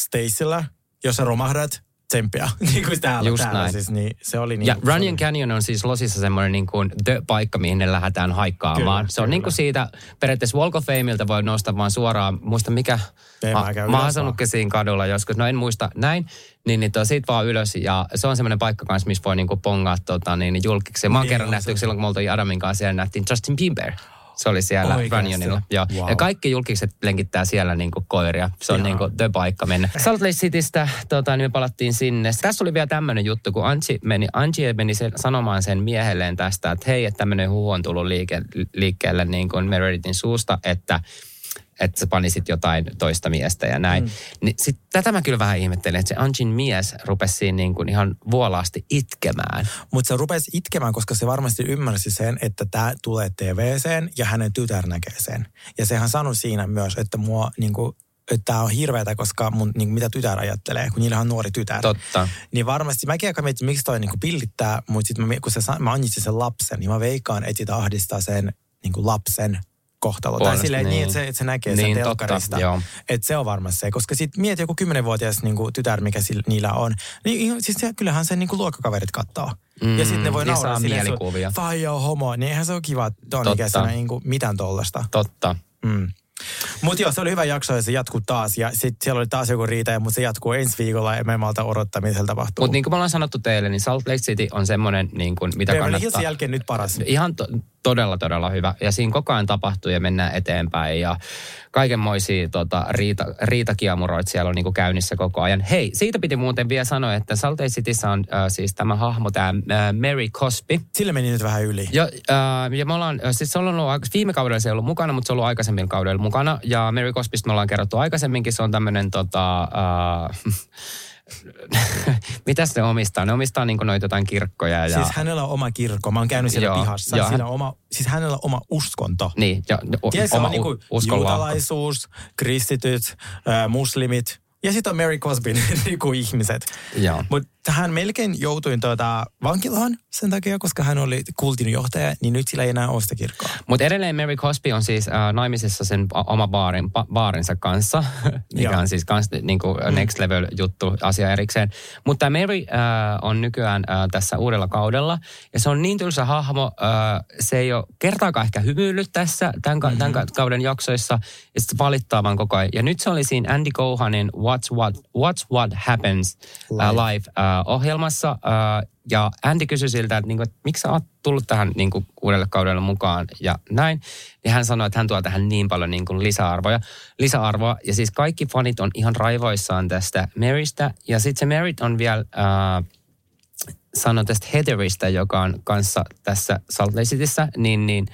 Stacyllä, jos sä romahdat, tsemppiä. niin kuin täällä, Just täällä näin. Siis, niin se oli niin ja Runyon Canyon on siis Losissa semmoinen niin kuin the-paikka, mihin ne lähdetään haikkaamaan. Kyllä, se on kyllä. niin kuin siitä, periaatteessa Walk of Fameilta voi nousta vaan suoraan, muista mikä, mä, mä oon asunutkin siinä kadulla joskus, no en muista näin, niin, niin to, siitä vaan ylös ja se on semmoinen paikka kanssa, missä voi niinku pongaa tota, niin, julkiksi. Mä oon niin, kerran nähty silloin, kun me oltiin Adamin kanssa siellä nähtiin Justin Bieber. Se oli siellä Runyonilla. Joo. Wow. Ja kaikki julkiset lenkittää siellä niin kuin koiria. Se on niin kuin the paikka mennä. Salt Lake Citystä tota, niin me palattiin sinne. Tässä oli vielä tämmöinen juttu, kun Angie meni, Angie meni sen, sanomaan sen miehelleen tästä, että hei, että tämmöinen huhu on tullut liike, liikkeelle niin kuin Meredithin suusta, että että sä panisit jotain toista miestä ja näin. Mm. Niin sit, tätä mä kyllä vähän ihmettelen, että se Anjin mies rupesi siinä niin kuin ihan vuolaasti itkemään. Mutta se rupesi itkemään, koska se varmasti ymmärsi sen, että tämä tulee TVCen ja hänen tytär näkee sen. Ja sehän sanoi siinä myös, että mua niin kuin, että tämä on hirveätä, koska mun, niin mitä tytär ajattelee, kun niillä on nuori tytär. Totta. Niin varmasti, mäkin aika mietin, miksi toi niin pillittää, mutta sitten kun se, mä annitsin sen lapsen, niin mä veikkaan, että sitä ahdistaa sen niin lapsen kohtalo. Tai silleen niin, niin että, se, että se näkee niin, sen telkkarista. Että se on varmasti se. Koska sitten mieti joku kymmenenvuotias niin kuin tytär, mikä sillä, niillä on. Niin siis se, kyllähän sen niin kuin luokkakaverit katsoo. Mm, ja sitten ne voi nauraa silleen, että faija on homo. Niin eihän se ole kiva ton ikäisenä niin kuin mitään tollasta. Totta. Mm. Mutta joo, se oli hyvä jakso ja se jatkuu taas. Ja sitten siellä oli taas joku riita, mutta se jatkuu ensi viikolla ja me malta odottaa, mitä siellä tapahtuu. Mutta niin kuin me ollaan sanottu teille, niin Salt Lake City on semmoinen, niin kuin, mitä Beverly kannattaa. jälkeen nyt paras. Ihan to, todella, todella hyvä. Ja siinä koko ajan tapahtuu ja mennään eteenpäin. Ja kaikenmoisia tota, riita, riitakiamuroita siellä on niin kuin käynnissä koko ajan. Hei, siitä piti muuten vielä sanoa, että Salt Lake Cityssä on äh, siis tämä hahmo, tämä äh, Mary Cosby. Sillä meni nyt vähän yli. Ja, äh, ja me ollaan, siis se on ollut, viime kaudella se ei ollut mukana, mutta se on ollut aikaisemmin kaudella mukana. Ja Mary Cosbysta me ollaan kerrottu aikaisemminkin, se on tämmöinen tota, äh, mitä se omistaa? Ne omistaa niin noita jotain kirkkoja. Ja... Siis hänellä on oma kirkko. Mä oon käynyt siellä joo, pihassa. Joo, hän... on oma, siis hänellä on oma uskonto. Niin, ja, o, Tiedätkö, oma on niin juutalaisuus, kristityt, äh, muslimit, ja sitten on Mary Cosbyn niinku ihmiset. Mutta hän melkein joutui tuota vankilaan sen takia, koska hän oli kultin johtaja, niin nyt sillä ei enää ole sitä kirkkoa. Mutta edelleen Mary Cosby on siis äh, naimisissa sen oma baarin, ba, baarinsa kanssa, mikä Joo. on siis kans, niinku mm. next level juttu asia erikseen. Mutta Mary äh, on nykyään äh, tässä uudella kaudella, ja se on niin tylsä hahmo, äh, se ei ole kertaakaan ehkä hymyillyt tässä tämän, mm-hmm. tämän kauden jaksoissa, ja sitten valittaa vaan koko ajan. Ja nyt se oli siinä Andy Cohanin What's What, What's What Happens live, uh, live uh, ohjelmassa. Uh, ja Andy kysyi siltä, että, niin kuin, että miksi sä oot tullut tähän niin kuin, uudelle kaudelle mukaan ja näin. Ja hän sanoi, että hän tuo tähän niin paljon niin kuin, lisäarvoja, lisäarvoa. Ja siis kaikki fanit on ihan raivoissaan tästä Marystä. Ja sitten se Mary on vielä... Uh, sanoi tästä Heatherista, joka on kanssa tässä Salt Lake Cityssä, niin, niin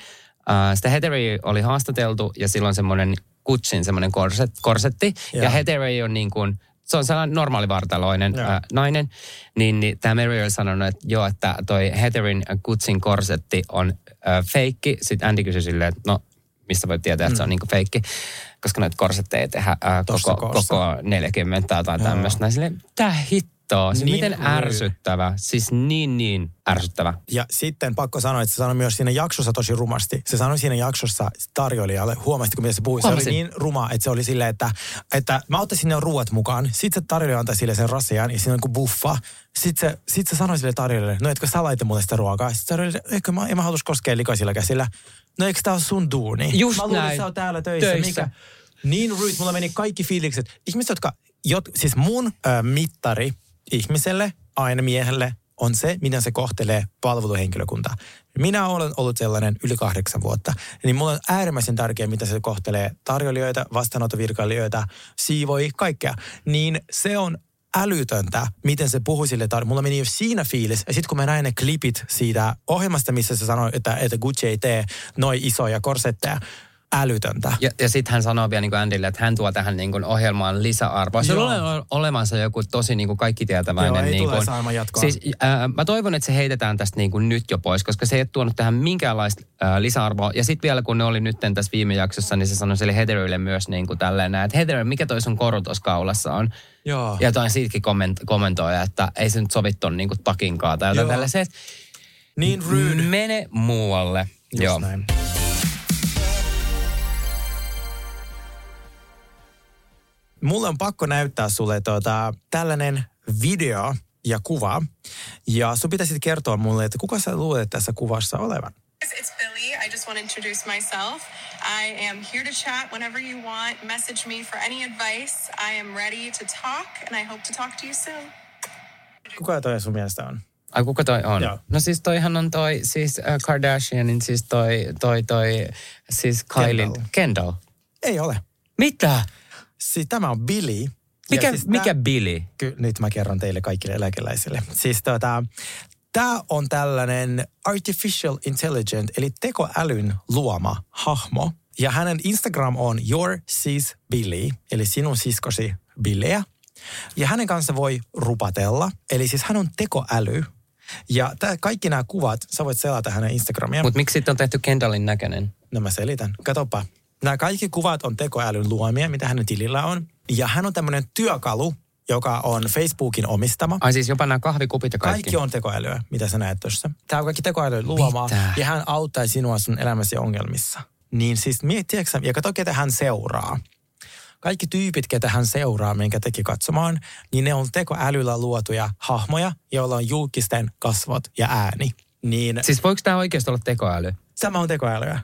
uh, sitä Heatheria oli haastateltu ja silloin semmoinen Gucciin semmoinen korset, korsetti. Joo. Ja Heather on niin kuin, se on sellainen normaalivartaloinen Joo. äh, nainen. Niin, niin tämä Mary on sanonut, että joo, että toi Heatherin Gucciin korsetti on äh, feikki. Sitten Andy kysyi silleen, että no, mistä voi tietää, että se on niin kuin feikki. Koska noita korsetteja ei tehdä äh, Tossa koko, koko 40 tai jotain tämmöistä. Näin silleen, tää hittoa. Siis Niin miten ärsyttävä. Siis niin, niin ärsyttävä. Ja sitten pakko sanoa, että se sanoi myös siinä jaksossa tosi rumasti. Se sanoi siinä jaksossa tarjoilijalle, huomasitko mitä se puhui? Se oli niin ruma, että se oli silleen, että, että mä ottaisin ne ruuat mukaan. Sitten se tarjoilija antaa sille sen rasian ja siinä on kuin buffa. Sitten se, sit se sanoi sille tarjoilijalle, no etkö sä laita mulle sitä ruokaa? Sitten tarjoilija, eikö mä, en mä halus koskea likaisilla käsillä. No eikö tää ole sun duuni? Just mä luulin, näin. sä oot täällä töissä. Töissä. Mikä? Niin rude, mulla meni kaikki fiilikset. Ihmiset, jotka, jot, siis mun ö, mittari ihmiselle, aina miehelle, on se, miten se kohtelee palveluhenkilökuntaa. Minä olen ollut sellainen yli kahdeksan vuotta, niin mulla on äärimmäisen tärkeää, miten se kohtelee tarjoilijoita, vastaanottovirkailijoita, siivoi, kaikkea. Niin se on älytöntä, miten se puhui sille tar- Mulla meni jo siinä fiilis. Ja sitten kun mä näin ne klipit siitä ohjelmasta, missä se sanoi, että, että Gucci ei tee noin isoja korsetteja, älytöntä. Ja, ja sitten hän sanoo vielä niin kuin Andylle, että hän tuo tähän niin kuin ohjelmaan lisäarvoa. Se on olemansa joku tosi niin kuin kaikki tietäväinen. Joo, ei niin kuin, saamaan jatkoa. Siis äh, mä toivon, että se heitetään tästä niin kuin nyt jo pois, koska se ei ole tuonut tähän minkäänlaista äh, lisäarvoa. Ja sitten vielä kun ne oli nyt tässä viime jaksossa, niin se sanoi sille Heatherille myös niin kuin tälleen, että Heather, mikä toi sun koru tuossa kaulassa on? Joo. Ja jotain siitäkin komment- kommentoi, että ei se nyt sovi ton niin kuin takinkaan tai jotain Joo. tällaisia. Niin rude. Mene muualle. Just Joo. näin. Mulle on pakko näyttää sulle tuota, tällainen video ja kuva. Ja sun pitäisi kertoa mulle, että kuka sä luulet tässä kuvassa olevan. It's Billy. I just want to introduce myself. I am here to chat whenever you want. Message me for any advice. I am ready to talk, and I hope to talk to you soon. Kuka toi sun mielestä on? Ai kuka toi on? Joo. No siis toihan on toi, siis äh, Kardashianin, siis toi, toi, toi, siis Kylie Kendall. Kendall. Ei ole. Mitä? Siis tämä on Billy. Ja Mikä, siis mikä tää- Billy? Ky- nyt mä kerron teille kaikille eläkeläisille. Siis tota, tämä on tällainen artificial intelligent, eli tekoälyn luoma hahmo. Ja hänen Instagram on your sis Billy, eli sinun siskosi Billyä. Ja hänen kanssa voi rupatella, eli siis hän on tekoäly. Ja tää, kaikki nämä kuvat, sä voit selata hänen Instagramia. Mutta miksi sitten on tehty Kendallin näköinen? No mä selitän. Katoppa. Nämä kaikki kuvat on tekoälyn luomia, mitä hänen tilillä on. Ja hän on tämmöinen työkalu, joka on Facebookin omistama. Ai siis jopa nämä kahvikupit ja kaikki? Kaikki on tekoälyä, mitä sä näet tuossa. Tämä on kaikki tekoälyn luomaa. Mitä? Ja hän auttaa sinua sun elämäsi ongelmissa. Niin siis miettiäksä, ja kato ketä hän seuraa. Kaikki tyypit, ketä hän seuraa, minkä teki katsomaan, niin ne on tekoälyllä luotuja hahmoja, joilla on julkisten kasvot ja ääni. Niin Siis voiko tämä oikeasti olla tekoäly? Tämä on tekoälyä.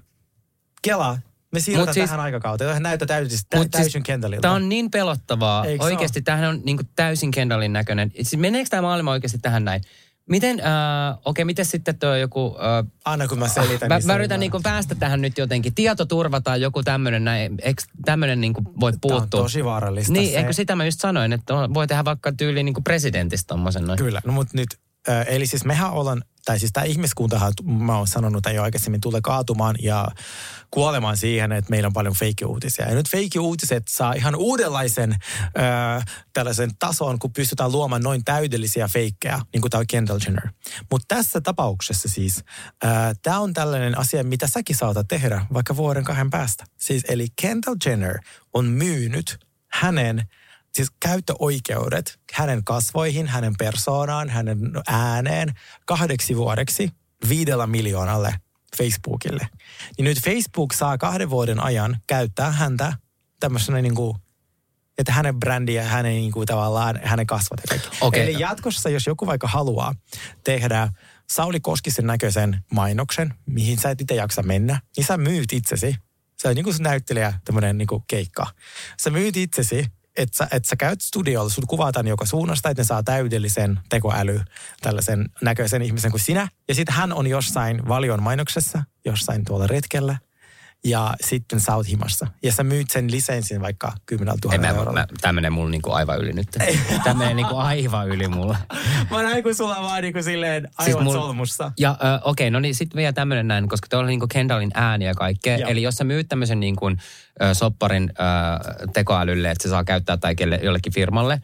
Kela, me siirrytään siis- tähän aikakauteen. Tähän näyttää täysin, tä, Mut täysin siis Kendallilta. Tämä on niin pelottavaa. Eikö oikeasti tämähän on niin kuin täysin Kendallin näköinen. Siis meneekö tämä maailma oikeasti tähän näin? Miten, äh, okei, miten sitten tuo joku... Äh, Anna kun mä selitän. Mä, niin mä yritän niinku päästä tähän nyt jotenkin. Tietoturva tai joku tämmöinen näin, eikö tämmöinen niinku voi puuttua? on tosi vaarallista. Niin, se. eikö sitä mä just sanoin, että on- voi tehdä vaikka tyyliin niinku presidentistä tommosen noin. Kyllä, no mutta nyt, eli siis mehän ollaan, tai siis tämä ihmiskuntahan, mä oon sanonut tämän jo aikaisemmin, tulee kaatumaan ja kuolemaan siihen, että meillä on paljon fake-uutisia. Ja nyt fake-uutiset saa ihan uudenlaisen äh, tällaisen tason, kun pystytään luomaan noin täydellisiä feikkejä, niin kuin tämä Kendall Jenner. Mutta tässä tapauksessa siis, äh, tämä on tällainen asia, mitä säkin saatat tehdä vaikka vuoden kahden päästä. Siis eli Kendall Jenner on myynyt hänen siis käyttöoikeudet hänen kasvoihin, hänen persoonaan, hänen ääneen kahdeksi vuodeksi viidellä miljoonalle Facebookille. Niin nyt Facebook saa kahden vuoden ajan käyttää häntä tämmöisenä niin kuin, että hänen brändi ja hänen niin kuin, tavallaan hänen kasvot ja kaikki. Okei. Eli jatkossa, jos joku vaikka haluaa tehdä Sauli Koskisen näköisen mainoksen, mihin sä et itse jaksa mennä, niin sä myyt itsesi. Se on niin kuin se näyttelijä, tämmöinen niin kuin keikka. Sä myyt itsesi, että sä, et sä käyt studiolla, sut kuvataan joka suunnasta, että ne saa täydellisen tekoäly, tällaisen näköisen ihmisen kuin sinä. Ja sitten hän on jossain valion mainoksessa, jossain tuolla retkellä. Ja sitten sä oot himassa. Ja sä myyt sen lisenssin vaikka 10 000 Ei, mä, eurolla. mä, tää menee mulla niinku aivan yli nyt. Tää menee niinku aivan yli mulla. Mä näin, kun sulla vaan niinku silleen aivan mul- solmussa. Ja äh, okei, okay, no niin sitten vielä tämmöinen näin, koska tuolla on niinku Kendallin ääni ja kaikkea. Joo. Eli jos sä myyt tämmöisen niinku, äh, sopparin äh, tekoälylle, että se saa käyttää tai kelle, jollekin firmalle,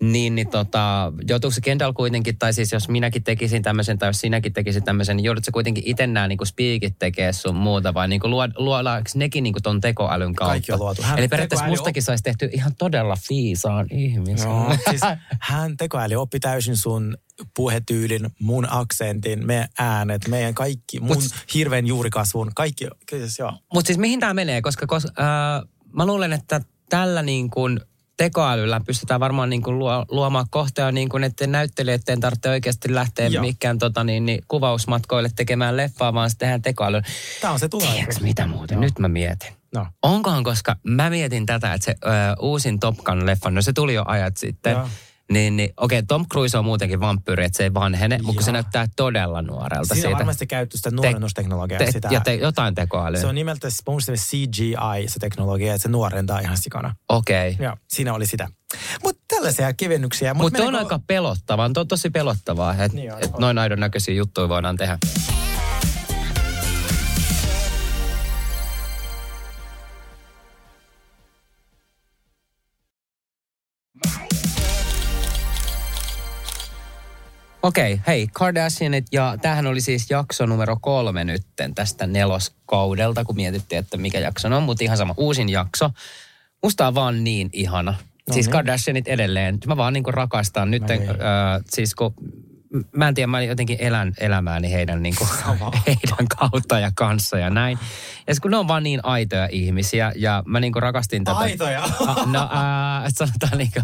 niin, niin tota, joutuuko se Kendall kuitenkin, tai siis jos minäkin tekisin tämmöisen, tai jos sinäkin tekisit tämmöisen, niin joudutko kuitenkin itse nämä niin spiikit tekee sun muuta, vai niin luo, luodaanko nekin niin ton tekoälyn kautta? Kaikki on luotu. Hän- Eli periaatteessa mustakin saisi tehty ihan todella fiisaan ihmisen. Joo, siis hän tekoäly oppi täysin sun puhetyylin, mun aksentin, meidän äänet, meidän kaikki, mun Mut- hirveän juurikasvun, kaikki, siis. Mutta siis mihin tämä menee? Koska, koska äh, mä luulen, että tällä niin kuin tekoälyllä pystytään varmaan niin kuin luo, luomaan kohtaa niin kuin, että näyttelijöiden tarvitse oikeasti lähteä Joo. mikään tota, niin, niin, kuvausmatkoille tekemään leffaa, vaan se tehdään tekoälyllä. Tää on se Tiedätkö tulevaisuus. mitä muuten? Nyt mä mietin. No. Onkohan, koska mä mietin tätä, että se ö, uusin Top Gun-leffa, no se tuli jo ajat sitten. Joo. Niin, niin okei, Tom Cruise on muutenkin vampyyri, että se ei vanhene, mutta se näyttää todella nuorelta Siinä on varmasti käytetty sitä nuorennusteknologiaa. Te, sitä, ja te, jotain tekoälyä. se on nimeltä mun mielestä CGI, se teknologia, että se nuorentaa ihan sikana. Okei. Okay. Joo, siinä oli sitä. Mutta tällaisia kevennyksiä. Mutta Mut on meneekö- aika pelottavaa, on tosi pelottavaa, että Niin et noin aidon näköisiä juttuja voidaan tehdä. Okei, okay, hei, Kardashianit, ja tämähän oli siis jakso numero kolme nytten tästä neloskaudelta, kun mietittiin, että mikä jakso on, mutta ihan sama, uusin jakso. Musta on vaan niin ihana. No siis niin. Kardashianit edelleen, mä vaan niinku rakastan nyt, Mä niin. äh, siis kun mä en tiedä, mä jotenkin elän elämääni heidän, niinku, Sama. heidän kautta ja kanssa ja näin. Ja kun ne on vaan niin aitoja ihmisiä ja mä niinku rakastin tätä. Aitoja? No äh, sanotaan niinku,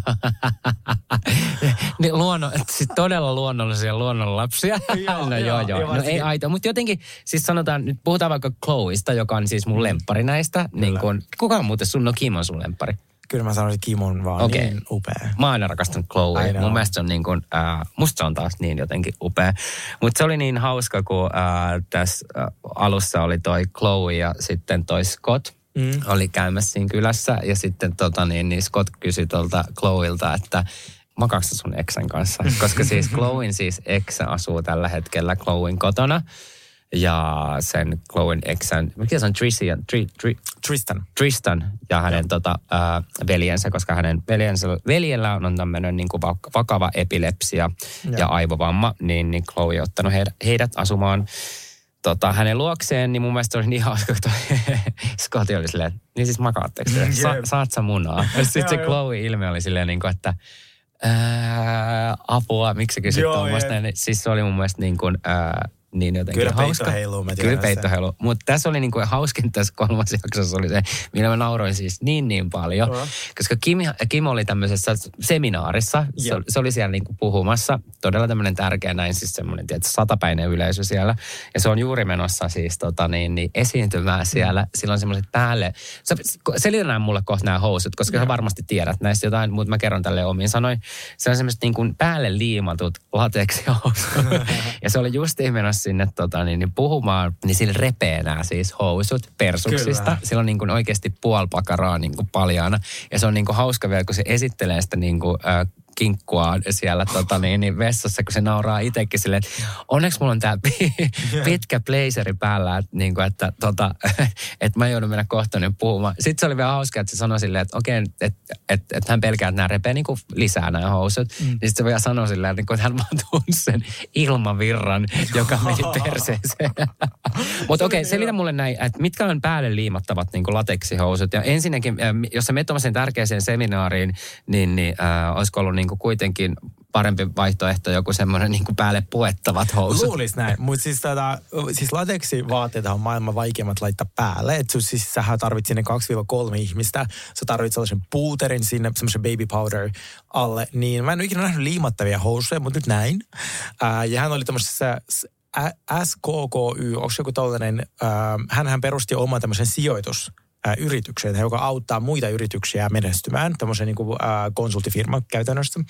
niin luonno, siis todella luonnollisia luonnonlapsia. Joo, no joo, joo, joo. No ei aito, mutta jotenkin, siis sanotaan, nyt puhutaan vaikka Chloeista, joka on siis mun lemppari näistä. Niin kun, kuka on muuten sun, no Kim on sun lemppari? Kyllä mä sanoisin, että Kim on vaan Okei. niin upea. Mä aina rakastanut I Chloe. Mun mielestä se on niin kuin, äh, musta se on taas niin jotenkin upea. Mutta se oli niin hauska, kun äh, tässä äh, alussa oli toi Chloe ja sitten toi Scott. Mm. Oli käymässä siinä kylässä ja sitten tota, niin, niin Scott kysyi tuolta Chloeilta, että makaako sun eksän kanssa? Koska siis Chloen siis eksä asuu tällä hetkellä Chloen kotona. Ja sen Chloen eksän, mikä se on, Trissian, tri, tri, Tristan. Tristan ja hänen tota, ää, veljensä, koska hänen veljensä, veljellä on tämmöinen niin kuin vakava epilepsia ja, ja aivovamma, niin, niin Chloe on ottanut heidät, heidät asumaan tota, hänen luokseen, niin mun mielestä oli niin hauska, kun toi Scott oli silleen, niin siis makaatteko te? Sa, saat sä munaa? Ja sitten se. Chloe ilme oli silleen, niin kuin, että ää, apua, miksi kysyt tuommoista? Niin, Siis se oli mun mielestä niin kuin, ää, niin jotenkin Kyllä peitto hauska. heiluu, mä Kyllä peitto heiluu. Mutta tässä oli niinku hauskin tässä kolmas jaksossa oli se, millä mä nauroin siis niin niin paljon. Joo. Koska Kim, Kim oli tämmöisessä seminaarissa. Se, se oli siellä niinku puhumassa. Todella tämmöinen tärkeä näin, siis semmoinen tietysti satapäinen yleisö siellä. Ja se on juuri menossa siis tota niin, niin esiintymään siellä. Sillä on semmoiset päälle. Sä, selitän mulle kohta nämä housut, koska sä varmasti tiedät näistä jotain, mutta mä kerron tälle omin sanoin. Se on semmoiset niin kuin päälle liimatut lateksihousut. ja se oli justiin menossa sinne tota, niin, niin puhumaan, niin sillä repee nämä siis housut persuksista. Kyllä. Sillä on niin kuin oikeasti puolpakaraa niin kuin paljaana. Ja se on niin kuin hauska vielä, kun se esittelee sitä niin kuin, äh, kinkkua siellä tota, niin, niin vessassa, kun se nauraa itsekin silleen, että onneksi mulla on pi- pitkä blazeri päällä, että, niin kuin, että, tota, että mä joudun mennä kohta nyt puhumaan. Sitten se oli vielä hauska, että se sanoi silleen, että okei, että, että, että hän pelkää, että nämä repee niin kuin lisää nämä housut. Mm. Niin sitten se vielä sanoi silleen, että, niin kuin, että hän vaan tunsi sen ilmavirran, joka meni perseeseen. Mutta okei, okay, selitä mulle näin, että mitkä on päälle liimattavat niin kuin lateksihousut. Ja ensinnäkin, jos sä menet tärkeäseen seminaariin, niin, niin äh, olisiko ollut niin kuin kuitenkin parempi vaihtoehto joku semmoinen niin päälle puettavat housut. Luulis näin, mutta siis, tota, siis lateksi vaatteita on maailman vaikeimmat laittaa päälle. Et sun, siis sähän tarvit sinne 2-3 ihmistä. Sä tarvit sellaisen puuterin sinne, semmoisen baby powder alle. Niin mä en ole ikinä nähnyt liimattavia housuja, mutta nyt näin. Ää, ja hän oli tämmöisessä SKKY, onko joku tollainen, ää, hänhän perusti oma tämmöisen sijoitus yrityksen, joka auttaa muita yrityksiä menestymään, tämmöisen niin kuin, äh, konsulttifirma käytännössä.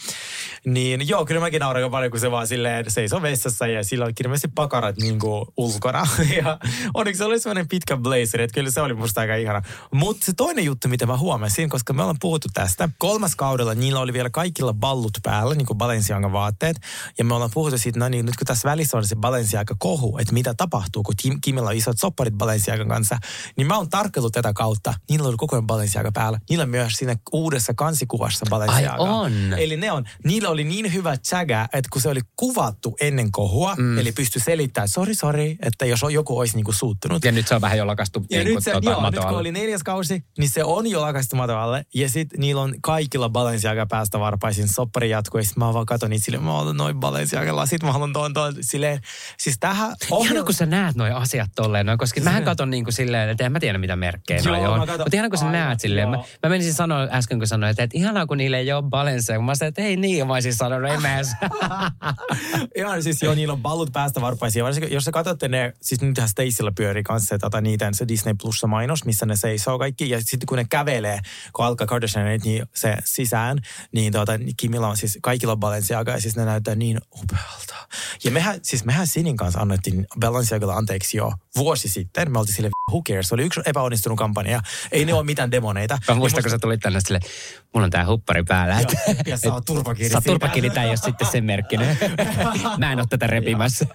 Niin joo, kyllä mäkin nauran jo paljon, kun se vaan silleen seisoo vessassa ja sillä on ilmeisesti pakarat niin kuin ulkona. ja onneksi se oli semmoinen pitkä blazer, että kyllä se oli musta aika ihana. Mutta se toinen juttu, mitä mä huomasin, koska me ollaan puhuttu tästä, kolmas kaudella niillä oli vielä kaikilla ballut päällä, niin kuin Balenciaga vaatteet. Ja me ollaan puhuttu siitä, no niin, nyt kun tässä välissä on se Balenciaga kohu, että mitä tapahtuu, kun Kim, Kimilla on isot sopparit Balenciagan kanssa, niin mä oon tarkkellut tätä kautta. Niillä oli koko ajan Balenciaga päällä. Niillä myös siinä uudessa kansikuvassa Balenciaga. Ai on. Eli ne on, niillä oli niin hyvä tsägä, että kun se oli kuvattu ennen kohua, mm. eli pystyi selittämään, sori, sori, että jos joku olisi niinku suuttunut. Ja nyt se on vähän jo lakastu Ja niin nyt, se, tota, joo, nyt kun oli neljäs kausi, niin se on jo lakastu mato alle. Ja sitten niillä on kaikilla Balenciaga päästä varpaisin soppari jatkuu. Ja mä vaan katon niitä silleen, mä haluan noin Balenciaga sit mä haluan tuon, tuon silleen. Siis tähän Ihana, kun sä näet noi asiat tolleen, noin, koska mähän katon niin kuin silleen, että en mä tiedä mitä merkkejä Joo, noi mä on. katon- Mutta ihana, kun sä Aivan, näet silleen. Mä, joo. mä menisin sanoa äsken, kun sanoin, että, että ihanaa, kun niillä ei ole Balenciaga. Mä sanoin, että ei niin, mä olisin sanonut, ei mä. Ihan siis joo, niillä on ballut päästä varpaisia. Varsinkin, jos sä katsotte ne, siis nythän Stacella pyörii kanssa tota, niitä, se Disney Plussa mainos, missä ne seisoo kaikki. Ja sitten kun ne kävelee, kun alkaa Kardashianit niin se sisään, niin niin Kimilla on siis, kaikilla on Balenciaga ja siis ne näyttää niin upealta. Ja mehän, siis mehän Sinin kanssa annettiin Balenciagalla anteeksi jo vuosi sitten. Me oltiin sille who cares, se oli yksi epäonnistunut kampanja. Ei ne ole mitään demoneita. Mä muistan, musta- kun sä tulit tänne silleen, mulla on tää huppari päällä. Joo, että- ja saa et- turpakiinni Saa siitä. turpakiinni, tää ei ole sitten sen merkkinen. mä en ole tätä repimässä.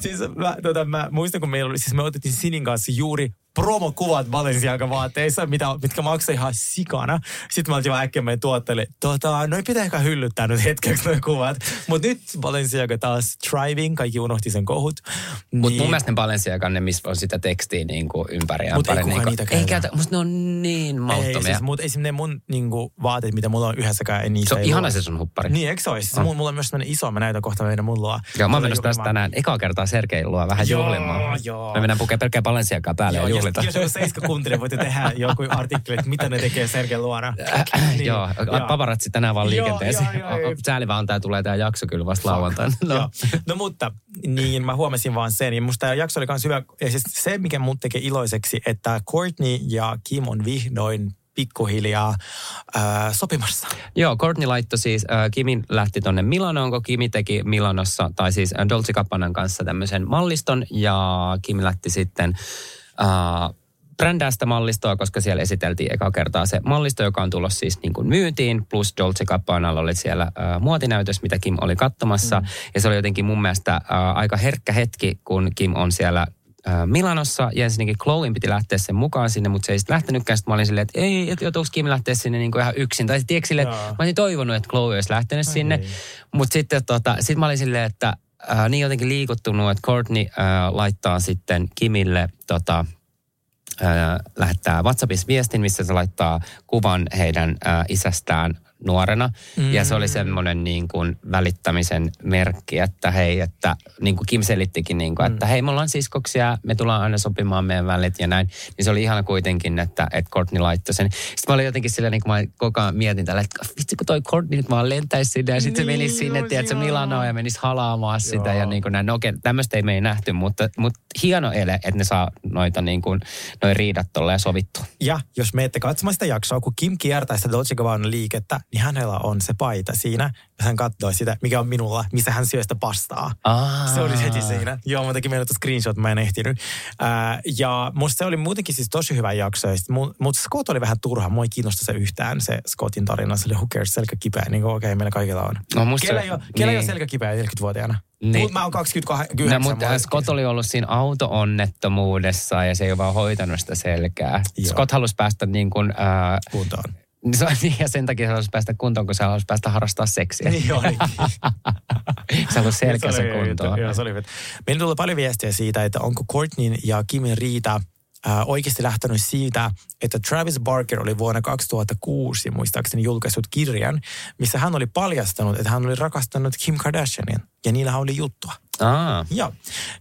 siis mä, tota, mä muistan, kun meillä oli, siis me otettiin Sinin kanssa juuri promokuvat Balenciaga vaatteissa, mitä, mitkä maksoi ihan sikana. Sitten mä oltiin vaan äkkiä meidän tuotteelle, tota, noin pitää ehkä hyllyttää nyt hetkeksi noin kuvat. Mutta nyt Balenciaga taas thriving, kaikki unohti sen kohut. Mutta Niin- mun mielestä ne Balenciaga, ne missä on sitä tekstiä niin kuin ympäri ja Mut ei kukaan niin niitä ei käytä. käytä. Musta ne on niin Ei, mauttomia. siis, mutta esimerkiksi ne mun niinku, vaateet, mitä mulla on yhdessäkään, en niistä se on ei ihana se sun huppari. Niin, eikö se olisi? Siis mulla on myös sellainen iso, mä näytän kohta meidän mun luo. Joo, mä menossa tästä tänään ekaa kertaa Sergein luo vähän Joo, juhlimaan. joo. Me mennään pukea pelkkää Balenciagaa päälle Joo. Jos, jos joku seiska kuuntelee, voitte tehdä joku artikkeli, että mitä ne tekee Sergen luona. Niin, Joo, paparatsi tänään vaan Joo, liikenteeseen. joo, joo, joo. Sääli vaan tää tulee tää jakso kyllä vasta lauantaina. No. No. mutta, niin mä huomasin vaan sen. Ja musta tämä jakso oli myös hyvä. Ja siis se, mikä mun tekee iloiseksi, että Courtney ja Kim on vihdoin pikkuhiljaa äh, sopimassa. Joo, Courtney laittoi siis, äh, Kimin lähti tonne Milanoon, kun Kimi teki Milanossa, tai siis äh, Dolce Gabbanan kanssa tämmöisen malliston, ja Kim lähti sitten äh, brändää sitä mallistoa, koska siellä esiteltiin eka kertaa se mallisto, joka on tulossa siis niin kuin myyntiin, plus Dolce Gabbanalla oli siellä äh, muotinäytös, mitä Kim oli katsomassa, mm. ja se oli jotenkin mun mielestä äh, aika herkkä hetki, kun Kim on siellä Milanossa, ja ensinnäkin Chloein piti lähteä sen mukaan sinne, mutta se ei sitten lähtenytkään. Sitten mä olin silleen, että ei, että joutuuko Kim lähteä sinne niin kuin ihan yksin. Tai sitten silleen, että mä olisin toivonut, että Chloe olisi lähtenyt sinne. niin. Mutta sitten tota, sit mä olin silleen, että äh, niin jotenkin liikuttunut, että Courtney äh, laittaa sitten Kimille tota, äh, lähettää WhatsAppissa viestin, missä se laittaa kuvan heidän äh, isästään nuorena. Mm. Ja se oli semmoinen niin kuin välittämisen merkki, että hei, että niin kuin Kim selittikin, niin kuin, että hei, me ollaan siskoksia, me tullaan aina sopimaan meidän välit ja näin. Niin se oli ihana kuitenkin, että, että Courtney laittoi sen. Sitten mä olin jotenkin sillä, niin kuin mä koko ajan mietin tällä, että vitsi kun toi Courtney nyt vaan lentäisi sinne ja sitten se Niin, menisi sinne, tiedätkö. Milanoon ja menisi halaamaan sitä Joo. ja niin kuin näin. No okei, tämmöistä ei me ei nähty, mutta, mutta hieno ele, että ne saa noita niin kuin, noi riidat tolleen sovittua. Ja jos menette katsomaan sitä jaksoa, kun Kim kiertää sitä Dolce Gabbana liikettä, niin hänellä on se paita siinä. Ja hän katsoi sitä, mikä on minulla, missä hän syö sitä pastaa. Aa. Se oli heti siinä. Joo, mä tekin meille screenshot, mä en ehtinyt. Ää, ja musta se oli muutenkin siis tosi hyvä jakso. Mutta Scott oli vähän turha. Mua ei kiinnosta se yhtään, se Scottin tarina. Se oli who cares, selkä kipeä. Niin okei, okay, meillä kaikilla on. No, musta kellä se- ei ole, kellä ei ole niin. selkä kipeä 40-vuotiaana? Niin. Mut mä oon 29. No, mutta Scott oli ollut siinä auto-onnettomuudessa ja se ei ole vaan hoitanut sitä selkää. Joo. Scott halusi päästä niin kuin, äh, kuntoon. Niin se- ja sen takia se halusi päästä kuntoon, kun se halusi päästä harrastaa seksiä. Niin olikin. se halusi selkänsä Se kuntoon. Joo, se oli. Meillä tuli paljon viestiä siitä, että onko Courtneyn ja Kimin riita äh, oikeasti lähtenyt siitä, että Travis Barker oli vuonna 2006 muistaakseni julkaissut kirjan, missä hän oli paljastanut, että hän oli rakastanut Kim Kardashianin. Ja niillähän oli juttua. Aa, Joo.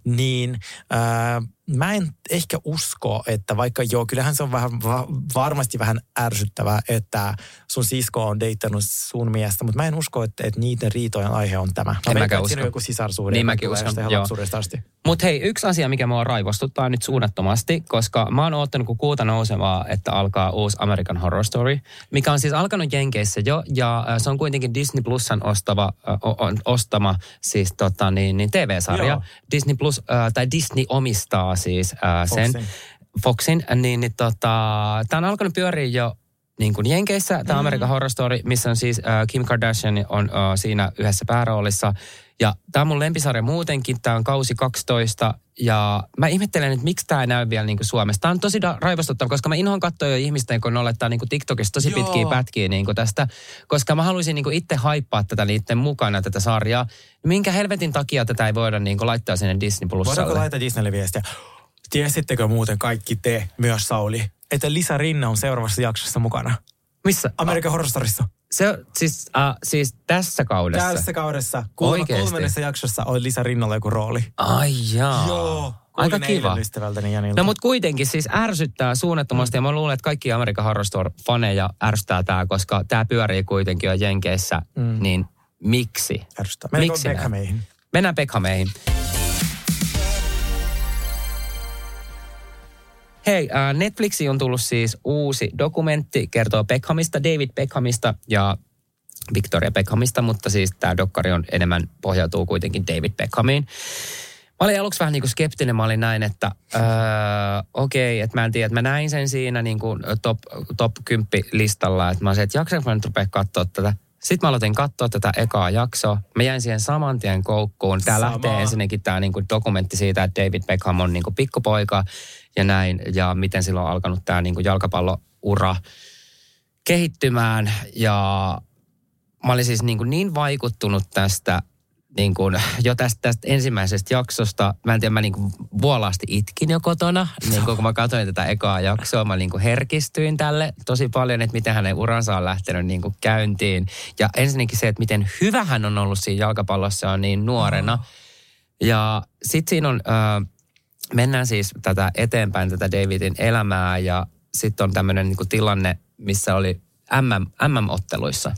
Niin äh, mä en ehkä usko, että vaikka joo, kyllähän se on vähän, va, varmasti vähän ärsyttävää, että sun sisko on deittannut sun miestä, mutta mä en usko, että, että niiden riitojen aihe on tämä. Mä En mäkään usko. siinä on joku sisarsuhde, Niin mäkin uskon, asti. Mutta hei, yksi asia, mikä mua raivostuttaa nyt suunnattomasti, koska mä oon oottanut kuin kuuta nousevaa, että alkaa uusi American Horror Story, mikä on siis alkanut Jenkeissä jo, ja äh, se on kuitenkin Disney Plusan ostava, o- ostama siis tota, niin, niin TV-sarja. Joo. Disney Plus, äh, tai Disney omistaa siis äh, sen. Foxin. Foxin, niin, niin tota, tämä on alkanut pyöriä jo niin kuin Jenkeissä, tämä American Horror Story, missä on siis äh, Kim Kardashian on äh, siinä yhdessä pääroolissa. Ja tämä on mun lempisarja muutenkin, tämä on kausi 12. Ja mä ihmettelen, että miksi tämä ei näy vielä niin kuin Suomessa. Tämä on tosi da- raivostuttava, koska mä inhoan katsoa jo ihmisten, kun ne olettaa niin TikTokissa tosi Joo. pitkiä pätkiä niin kuin tästä. Koska mä haluaisin niin itse haippaa tätä niiden mukana, tätä sarjaa. Minkä helvetin takia tätä ei voida niin kuin laittaa sinne Disney Voidaanko Plusalle? laittaa Disneylle viestiä? Tiesittekö muuten kaikki te, myös Sauli, että Lisa Rinne on seuraavassa jaksossa mukana? Missä? Amerikan Horror Storyssa. Se, siis, äh, siis tässä kaudessa. Tässä kaudessa, kuulemma Oikeesti? kolmannessa jaksossa on Lisa Rinnalla joku rooli. Ai jaa. Joo. Aika kiva. Janilta. No mutta kuitenkin siis ärsyttää suunnattomasti ja mä luulen, että kaikki Amerikan Horror Story-faneja ärsyttää tämä, koska tämä pyörii kuitenkin jo Jenkeissä, mm. niin miksi? Ärsyttää. Miksi näin? Beckhameihin? Mennään Beckhameihin. Hei, äh, Netflixiin on tullut siis uusi dokumentti, kertoo Beckhamista, David Beckhamista ja Victoria Beckhamista, mutta siis tämä dokkari on enemmän pohjautuu kuitenkin David Beckhamiin. Mä olin aluksi vähän niin kuin skeptinen, mä olin näin, että öö, okei, okay, että mä en tiedä, että mä näin sen siinä niin kuin top, top 10 listalla, että mä olisin, että jaksanko mä nyt rupea katsoa tätä. Sitten mä aloitin katsoa tätä ekaa jaksoa. Mä jäin siihen saman tien koukkuun. Tää Sama. lähtee ensinnäkin tämä niinku dokumentti siitä, että David Beckham on niinku pikkupoika ja näin. Ja miten silloin on alkanut tämä niinku jalkapalloura kehittymään. Ja mä olin siis niin, kuin niin vaikuttunut tästä niin kuin, jo tästä, tästä ensimmäisestä jaksosta. Mä en tiedä, mä niin kuin vuolaasti itkin jo kotona. Niin kuin, kun mä katsoin tätä ekaa jaksoa, mä niin kuin herkistyin tälle tosi paljon, että miten hänen uransa on lähtenyt niin kuin käyntiin. Ja ensinnäkin se, että miten hyvä hän on ollut siinä jalkapallossa on niin nuorena. Ja sitten siinä on, äh, mennään siis tätä eteenpäin, tätä Davidin elämää ja sitten on tämmöinen niin tilanne, missä oli MM, MM-otteluissa.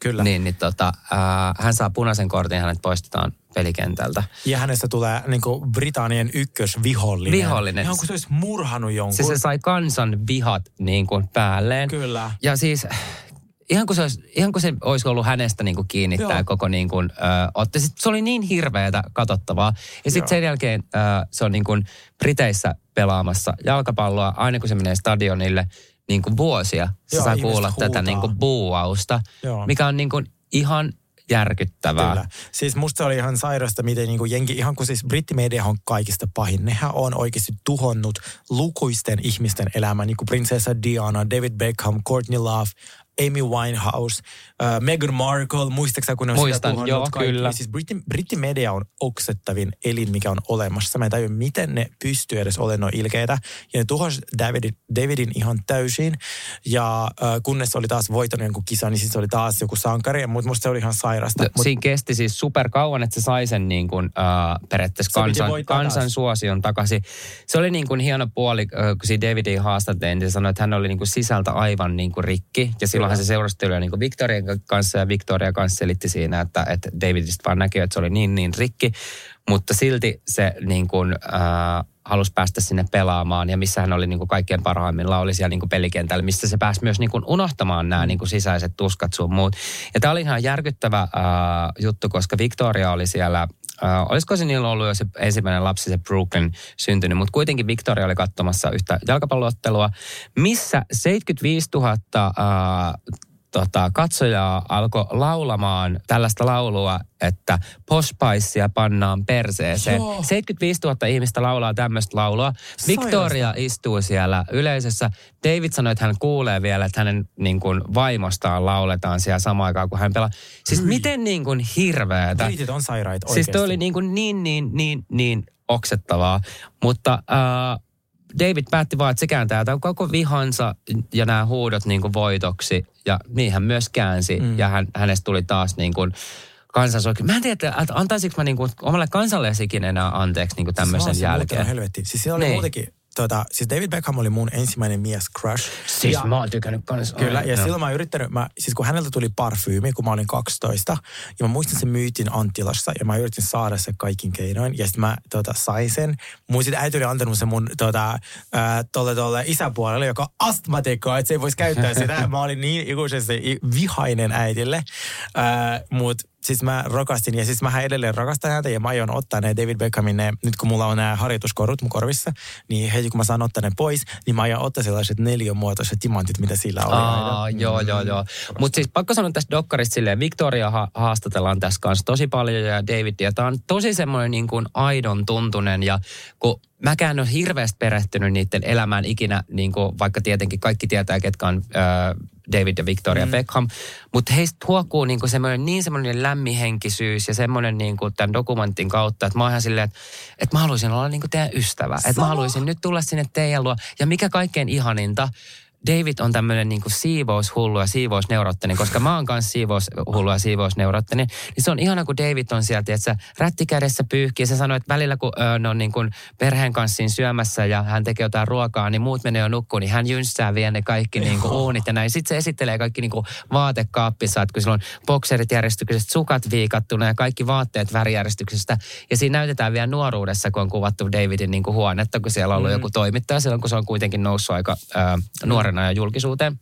Kyllä. Niin, niin tota, ää, hän saa punaisen kortin ja hänet poistetaan pelikentältä. Ja hänestä tulee niin kuin Britannian ykkösvihollinen. Vihollinen. Ihan kuin se olisi murhannut jonkun. Se, se sai kansan vihat niin kuin päälleen. Kyllä. Ja siis ihan kuin se olisi, ihan kuin se olisi ollut hänestä niin kuin kiinni Joo. tämä koko niin kuin, ö, otte. Sit se oli niin hirveätä katsottavaa. Ja sitten sen jälkeen ö, se on niin kuin Briteissä pelaamassa jalkapalloa aina kun se menee stadionille niin kuin vuosia. Se Joo, saa kuulla tätä huutaa. niin kuin buuausta, Joo. mikä on niin kuin ihan järkyttävää. Kyllä. Siis musta oli ihan sairasta, miten niin kuin jenki, ihan kuin siis brittimedia on kaikista pahin. Nehän on oikeasti tuhonnut lukuisten ihmisten elämän, niin kuin prinsessa Diana, David Beckham, Courtney Love, Amy Winehouse, äh, Meghan Markle, muistaaksä kun ne on sitä Muistan, tuhonnut joo, kaikki? kyllä. Siis britti, brittimedia on oksettavin elin, mikä on olemassa. Mä en tajua, miten ne pystyy edes olemaan noin ilkeitä. Ja ne tuhos Davidin, Davidin ihan täysin. Ja äh, kunnes se oli taas voittanut jonkun kisan, niin se oli taas joku sankari. Mutta musta se oli ihan sairasta. No, Mut- Siinä kesti siis super kauan, että se sai sen niin kuin, äh, periaatteessa kansan, kansan taas. suosion takaisin. Se oli niin kuin hieno puoli, äh, kun siinä Davidin haastattelin, niin se sanoi, että hän oli niin kuin sisältä aivan niin kuin rikki. Ja silloinhan se seurusteli niin kuin Victorian kanssa ja Victoria kanssa selitti siinä, että, että Davidista vaan näkee, että se oli niin niin rikki. Mutta silti se niin kuin, äh, halusi päästä sinne pelaamaan ja missä hän oli niin kuin kaikkein parhaimmilla oli siellä niin kuin pelikentällä, missä se pääsi myös niin kuin unohtamaan nämä niin kuin sisäiset tuskat sun muut. Ja tämä oli ihan järkyttävä äh, juttu, koska Victoria oli siellä Uh, olisiko se niillä ollut jo se ensimmäinen lapsi, se Brooklyn syntynyt, mutta kuitenkin Victoria oli katsomassa yhtä jalkapalloottelua, missä 75 000 uh, tota, katsojaa alkoi laulamaan tällaista laulua, että pospaissia pannaan perseeseen. Joo. 75 000 ihmistä laulaa tämmöistä laulua. Victoria istuu siellä yleisössä. David sanoi, että hän kuulee vielä, että hänen niin kuin, vaimostaan lauletaan siellä samaan aikaan, kun hän pelaa. Siis miten niin kuin hirveetä. Britit on sairaita Siis oikeasti. toi oli niin, kuin niin, niin, niin, niin oksettavaa. Mutta äh, David päätti vaan, että se kääntää tämän koko vihansa ja nämä huudot niin kuin voitoksi. Ja niin hän myös käänsi. Mm. Ja hän, hänestä tuli taas niin kuin kansansoikeus. Mä en tiedä, että antaisinko mä niinku omalle kansalle enää anteeksi niinku tämmöisen Siis oon se jälkeen. Siis siellä oli Niin. muutenkin, tota, siis David Beckham oli mun ensimmäinen mies crush. Siis ja, mä oon tykännyt kans. Kyllä, ja Joo. silloin mä oon yrittänyt, mä, siis kun häneltä tuli parfyymi, kun mä olin 12, ja mä muistin sen myytin Antilassa, ja mä yritin saada se kaikin keinoin, ja sitten mä tota, sain sen. Mun sit äiti oli antanut sen mun tota, ää, tolle, tolle isäpuolelle, joka on astmatikko, että se ei voisi käyttää sitä. mä olin niin ikuisesti vihainen äitille, ää, mut siis mä rakastin, ja siis mä edelleen rakastan häntä, ja mä aion ottaa ne David Beckhamin, ne, nyt kun mulla on nämä harjoituskorut mun korvissa, niin heti kun mä saan ottaa ne pois, niin mä aion ottaa sellaiset neliömuotoiset timantit, mitä sillä oli. Aa, aina. joo, joo, joo. Mutta siis pakko sanoa tästä dokkarista silleen, Victoria ha- haastatellaan tässä kanssa tosi paljon ja Davidia. Tämä on tosi semmoinen niin kuin aidon tuntunen ja kun mäkään en ole hirveästi perehtynyt niiden elämään ikinä, niin kuin, vaikka tietenkin kaikki tietää, ketkä on äh, David ja Victoria mm. Beckham, mutta heistä huokuu niin kuin semmoinen, niin semmoinen lämmihenkisyys ja semmoinen niin kuin tämän dokumentin kautta, että mä oon ihan silleen, että, että mä haluaisin olla niin kuin teidän ystävä. Että mä haluaisin nyt tulla sinne teidän luo. Ja mikä kaikkein ihaninta, David on tämmöinen niin kuin siivoushullu ja siivousneuroottinen, koska mä oon kanssa siivoushullu ja siivousneuroottinen. Niin se on ihana, kun David on sieltä, että sä rätti kädessä pyyhkii. Se sanoi, että välillä kun ö, ne on niin kuin perheen kanssa siinä syömässä ja hän tekee jotain ruokaa, niin muut menee jo nukkuun, niin hän jynssää vie ne kaikki niin kuin uunit ja näin. Sitten se esittelee kaikki niin kuin vaatekaappissa, että kun sillä on bokserit järjestyksestä, sukat viikattuna ja kaikki vaatteet värijärjestyksestä. Ja siinä näytetään vielä nuoruudessa, kun on kuvattu Davidin niin kuin huonetta, kun siellä on ollut joku toimittaja silloin, kun se on kuitenkin noussut aika äh, nuorena ja julkisuuteen.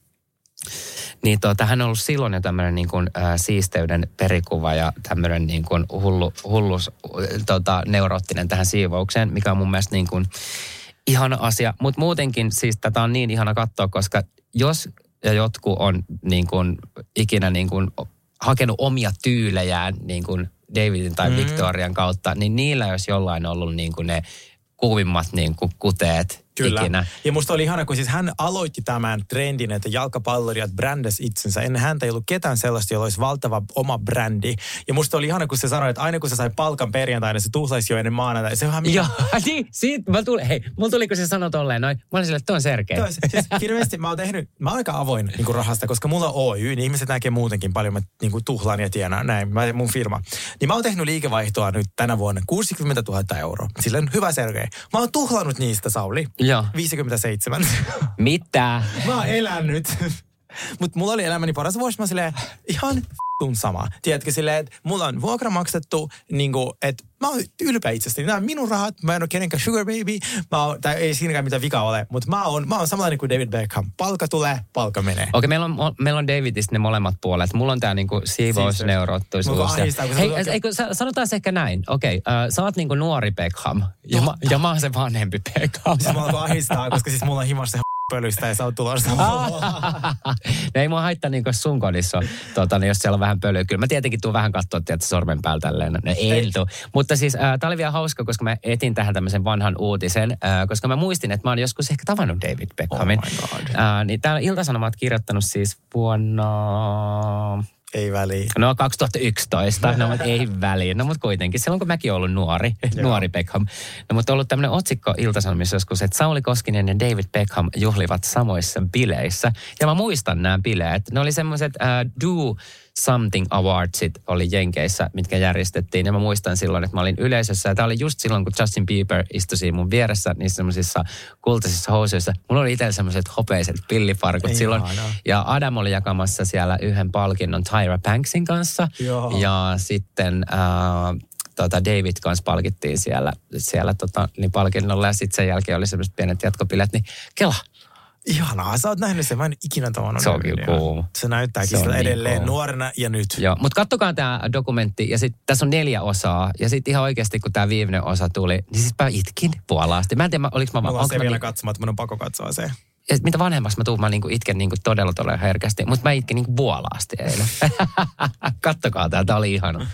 Niin tota, hän on ollut silloin jo tämmöinen niin kuin, äh, siisteyden perikuva ja tämmöinen niin kuin hullu, hullus, tota, neuroottinen tähän siivoukseen, mikä on mun mielestä niin kuin ihana asia. Mutta muutenkin siis tätä on niin ihana katsoa, koska jos ja jotkut on niin kuin, ikinä niin kuin, hakenut omia tyylejään niin kuin Davidin tai mm. Victorian kautta, niin niillä jos jollain ollut niin kuin ne kuvimmat niin kuin kuteet Kyllä. ikinä. Ja musta oli ihana, kun siis hän aloitti tämän trendin, että jalkapallorijat brändäs itsensä. Ennen häntä ei ollut ketään sellaista, jolla olisi valtava oma brändi. Ja musta oli ihana, kun se sanoi, että aina kun se sai palkan perjantaina, se tuhlaisi jo ennen maanantaina. Se on Joo, niin, siitä mä tulin, hei, mulla tuli kun se sanoi tolleen noin, mä olin silleen, että on Sergei. Tois, siis hirveästi mä oon tehnyt, mä oon aika avoin niin kuin rahasta, koska mulla on Oy, niin ihmiset näkee muutenkin paljon, mä niin kuin tuhlaan ja tienaan näin, mä, mun firma. Niin mä oon tehnyt liikevaihtoa nyt tänä vuonna 60 000 euroa. Silleen hyvä Sergei. Mä oon tuhlannut niistä, Sauli. Joo. 57. Mitä? mä oon elänyt. Mutta mulla oli elämäni paras vuosi, mä silleen, ihan f***un sama. Tiedätkö silleen, että mulla on vuokra maksettu, niin kuin, että mä oon ylpeä itsestäni. Nämä on minun rahat, mä en ole kenenkään sugar baby, mä oon, tai ei siinäkään mitään vikaa ole, mutta mä oon, mä oon samanlainen kuin David Beckham. Palkka tulee, palkka menee. Okei, meillä on, meillä on Davidista ne molemmat puolet. Mulla on tää niinku siivousneurottuisuus. Mua kun sä Hei, eikö, sä- sanotaan se ehkä näin. Okei, äh, sä oot niinku nuori Beckham ja mä, ja mä oon se vanhempi Beckham. Siis mä alkoi ahdistaa, koska siis mulla on himassa pölystä ja sä oot tulossa. no ei mua haittaa niin sun kodissa, tota, niin jos siellä on vähän pölyä. Kyllä mä tietenkin tuun vähän katsoa tietysti sormen päältä tälleen. No, ei tuu. Mutta siis äh, tää oli vielä hauska, koska mä etin tähän tämmöisen vanhan uutisen, äh, koska mä muistin, että mä oon joskus ehkä tavannut David Beckhamin. Oh my God. Äh, niin täällä Ilta-Sanomat kirjoittanut siis vuonna... ei väliä. No 2011, no mutta ei väliin. No mutta kuitenkin, silloin kun mäkin ollut nuori, nuori Beckham. No mutta on ollut tämmöinen otsikko Ilta-Sanomissa joskus, että Sauli Koskinen ja David Beckham juhlivat samoissa bileissä. Ja mä muistan nämä bileet. Ne oli semmoiset uh, Do Something Awardsit oli Jenkeissä, mitkä järjestettiin. Ja mä muistan silloin, että mä olin yleisössä. Ja tämä oli just silloin, kun Justin Bieber istui siinä mun vieressä niissä semmoisissa kultaisissa housuissa. Mulla oli itsellä semmoiset hopeiset pillifarkut Ei silloin. ihanaa. Ja Adam oli jakamassa siellä yhden palkinnon Tyra Banksin kanssa. Joo. Ja sitten äh, tota David kanssa palkittiin siellä, siellä tota, niin palkinnolla. Ja sitten sen jälkeen oli semmoiset pienet jatkopilet. Niin kela, Ihanaa, sä oot nähnyt sen, mä en ikinä tavannut. Se on kyllä kuuma. Se näyttääkin Se sillä niin edelleen kuuma. nuorena ja nyt. Joo, mutta kattokaa tämä dokumentti ja sitten tässä on neljä osaa. Ja sitten ihan oikeasti, kun tämä viimeinen osa tuli, niin siis mä itkin puolaasti. Mä en tiedä, oliko mä vaan... Mulla on se mä vielä niin- katsomatta, mun on pakko katsoa se. ja mitä vanhemmaksi mä tuun, mä niinku itken niinku todella todella herkästi. Mutta mä itkin niinku vuolaasti eilen. Kattokaa tää, tää oli ihana.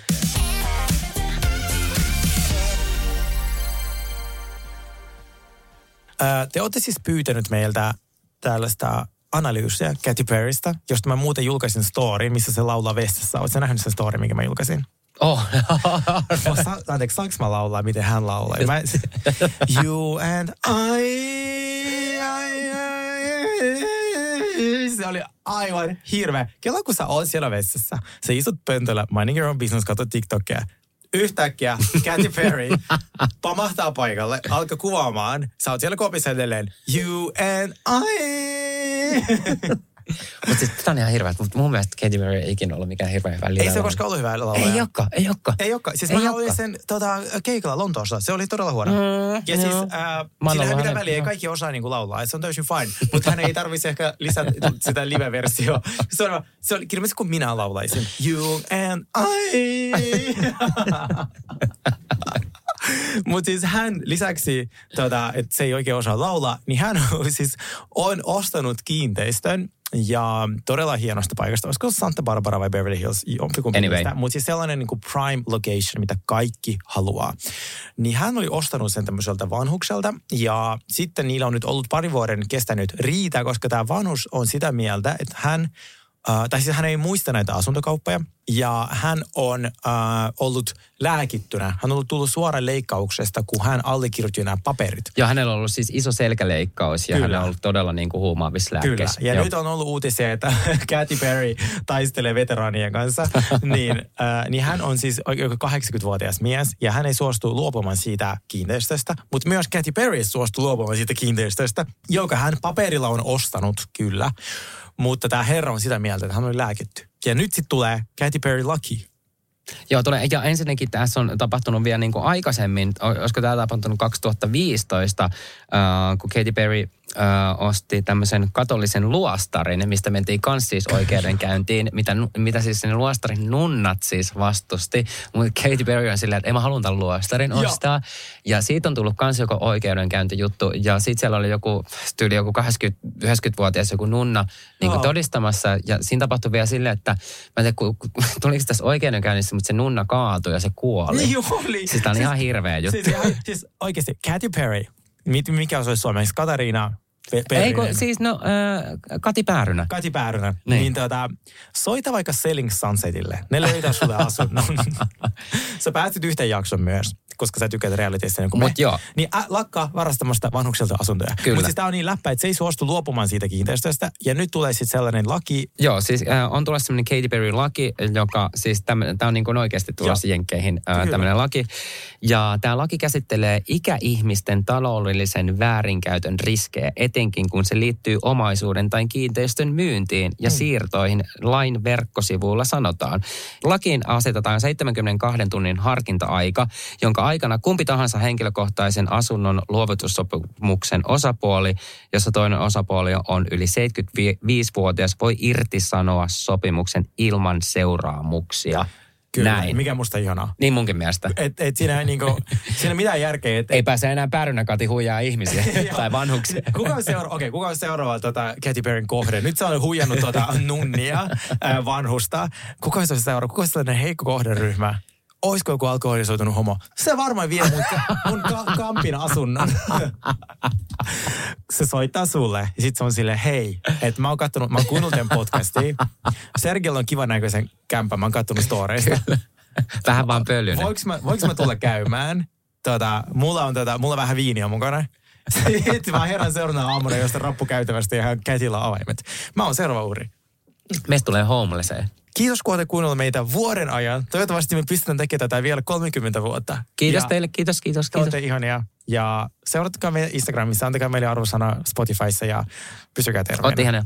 Te olette siis pyytänyt meiltä tällaista analyysiä Katy Perrystä, josta mä muuten julkaisin story, missä se laulaa vessassa. Oletko nähnyt sen story, minkä mä julkaisin? Oh. Mä sa- anteeksi, saanko mä laulaa, miten hän laulaa? Mä, you and I, I, I, Se oli aivan hirveä. Kello kun sä oot siellä vessassa, sä istut pöntöllä, minding your own business, katsot TikTokia. Yhtäkkiä Katy Perry pamahtaa paikalle, alkaa kuvaamaan. Sä oot siellä kopissa edelleen. You and I. Mutta siis tämä on ihan hirveä, mutta mun mielestä Katy Perry ei ikinä ollut mikään hirveän hyvä Ei se live-laulaja. koskaan ollut hyvä laulaja. Ei olekaan, ei olekaan. Ei olekaan. Siis Ei mä olin sen tota, keikalla Lontoossa. Se oli todella huono. Mm, ja siis äh, sillä ei mitään väliä. Ei kaikki osaa niinku laulaa. Se on täysin fine. Mutta hän ei tarvitse ehkä lisätä sitä live-versiota. Se, on, se oli kirjallisesti kuin minä laulaisin. You and I. Mutta siis hän lisäksi, tota, että se ei oikein osaa laulaa, niin hän on siis on ostanut kiinteistön ja todella hienosta paikasta. Olisiko Santa Barbara vai Beverly Hills? Jompikumpi Anyway. Mutta siis sellainen niin kuin prime location, mitä kaikki haluaa. Niin hän oli ostanut sen tämmöiseltä vanhukselta ja sitten niillä on nyt ollut pari vuoden kestänyt riita, koska tämä vanhus on sitä mieltä, että hän Uh, tai siis hän ei muista näitä asuntokauppoja ja hän on uh, ollut lääkittynä. Hän on ollut tullut suoraan leikkauksesta, kun hän allekirjoitti nämä paperit. Joo, hänellä on ollut siis iso selkäleikkaus ja Kyllä. hänellä on ollut todella niin kuin huumaavissa Kyllä. lääkkeissä. Ja Joo. nyt on ollut uutisia, että Katy Perry taistelee veteraanien kanssa. niin, äh, niin hän on siis oikein 80-vuotias mies ja hän ei suostu luopumaan siitä kiinteistöstä. Mutta myös Katy Perry suostuu luopumaan siitä kiinteistöstä, joka hän paperilla on ostanut, kyllä. Mutta tämä herra on sitä mieltä, että hän oli lääkitty. Ja nyt sitten tulee Katy Perry laki. Joo, tulee, ja ensinnäkin tässä on tapahtunut vielä niin kuin aikaisemmin, olisiko tämä tapahtunut 2015, äh, kun Katy Perry äh, osti tämmöisen katolisen luostarin, mistä mentiin kans siis oikeudenkäyntiin, mitä, mitä siis sen luostarin nunnat siis vastusti. Mutta Katy Perry on silleen, että ei mä halua tämän luostarin Joo. ostaa. Ja siitä on tullut kans joku oikeudenkäyntijuttu. Ja sitten siellä oli joku, tyyli joku 80-90-vuotias joku nunna niin kuin todistamassa. Ja siinä tapahtui vielä silleen, että mä en tiedä, ku, ku, tuliko tässä oikeudenkäynnissä, mutta se nunna kaatui ja se kuoli. Niin oli. Siis tää on ihan hirveä juttu. Siis, ihan, siis oikeasti Katy Perry, mit- mikä se olisi suomeksi? Katariina Pe- Ei Perrinen. kun, siis no, äh, Kati Päärynä. Kati Päärynä, niin, Niin. tota, soita vaikka Selling Sunsetille. Ne löytää sulle asunnon. sä päästit yhteen jakson myös, koska sä tykkäät realitystä niin kuin Mut me. joo. Niin ä, lakkaa varastamasta vanhukselta asuntoja. Kyllä. Mutta siis tää on niin läppä, että se ei suostu luopumaan siitä kiinteistöstä. Ja nyt tulee sitten sellainen laki, Joo, siis äh, on tulossa semmoinen Katy Perry-laki, joka siis tämä on niin kuin oikeasti tulossa Jenkkeihin äh, tämmöinen laki. Ja tämä laki käsittelee ikäihmisten taloudellisen väärinkäytön riskejä, etenkin kun se liittyy omaisuuden tai kiinteistön myyntiin ja Mm. siirtoihin lain verkkosivuilla sanotaan. Lakiin asetetaan 72 tunnin harkinta-aika, jonka aikana kumpi tahansa henkilökohtaisen asunnon luovutussopimuksen osapuoli, jossa toinen osapuoli on yli 75-vuotias, voi irtisanoa sopimuksen ilman seuraamuksia. kyllä, Näin. mikä musta ihanaa. Niin munkin mielestä. Et, et siinä, ei niinku, siinä mitään järkeä. Et, Ei pääse enää pärynäkati huijaa ihmisiä tai vanhuksia. Kuka on seuraava, okei, kuka on seuraava tota, Katy Perryn kohde? Nyt se on huijannut tota, nunnia, vanhusta. Kuka on se seuraava? Kuka on sellainen heikko kohderyhmä? Olisiko joku alkoholisoitunut homo? Se varmaan vie mun, mun ka- kampin asunnon. se soittaa sulle ja sit se on silleen, hei, että mä oon kattonut, mä oon kuunnellut tämän on kivan näköisen kämpän, mä oon kattonut storeista. Vähän vaan pölyinen. Voinko mä, voinko mä tulla käymään? Tota, mulla on tota, mulla on vähän viiniä mukana. Sitten mä herran seuraavana aamuna josta rappukäytävästä ja käsillä avaimet. Mä oon seuraava uhri. Meistä tulee homelesseen. Kiitos kun olette kuunnelleet meitä vuoden ajan. Toivottavasti me pystytään tekemään tätä vielä 30 vuotta. Kiitos ja teille, kiitos, kiitos, kiitos. olette ihania. Ja seuratkaa meitä Instagramissa, antakaa meille arvosana Spotifyssa ja pysykää terveenä. Olette ihania.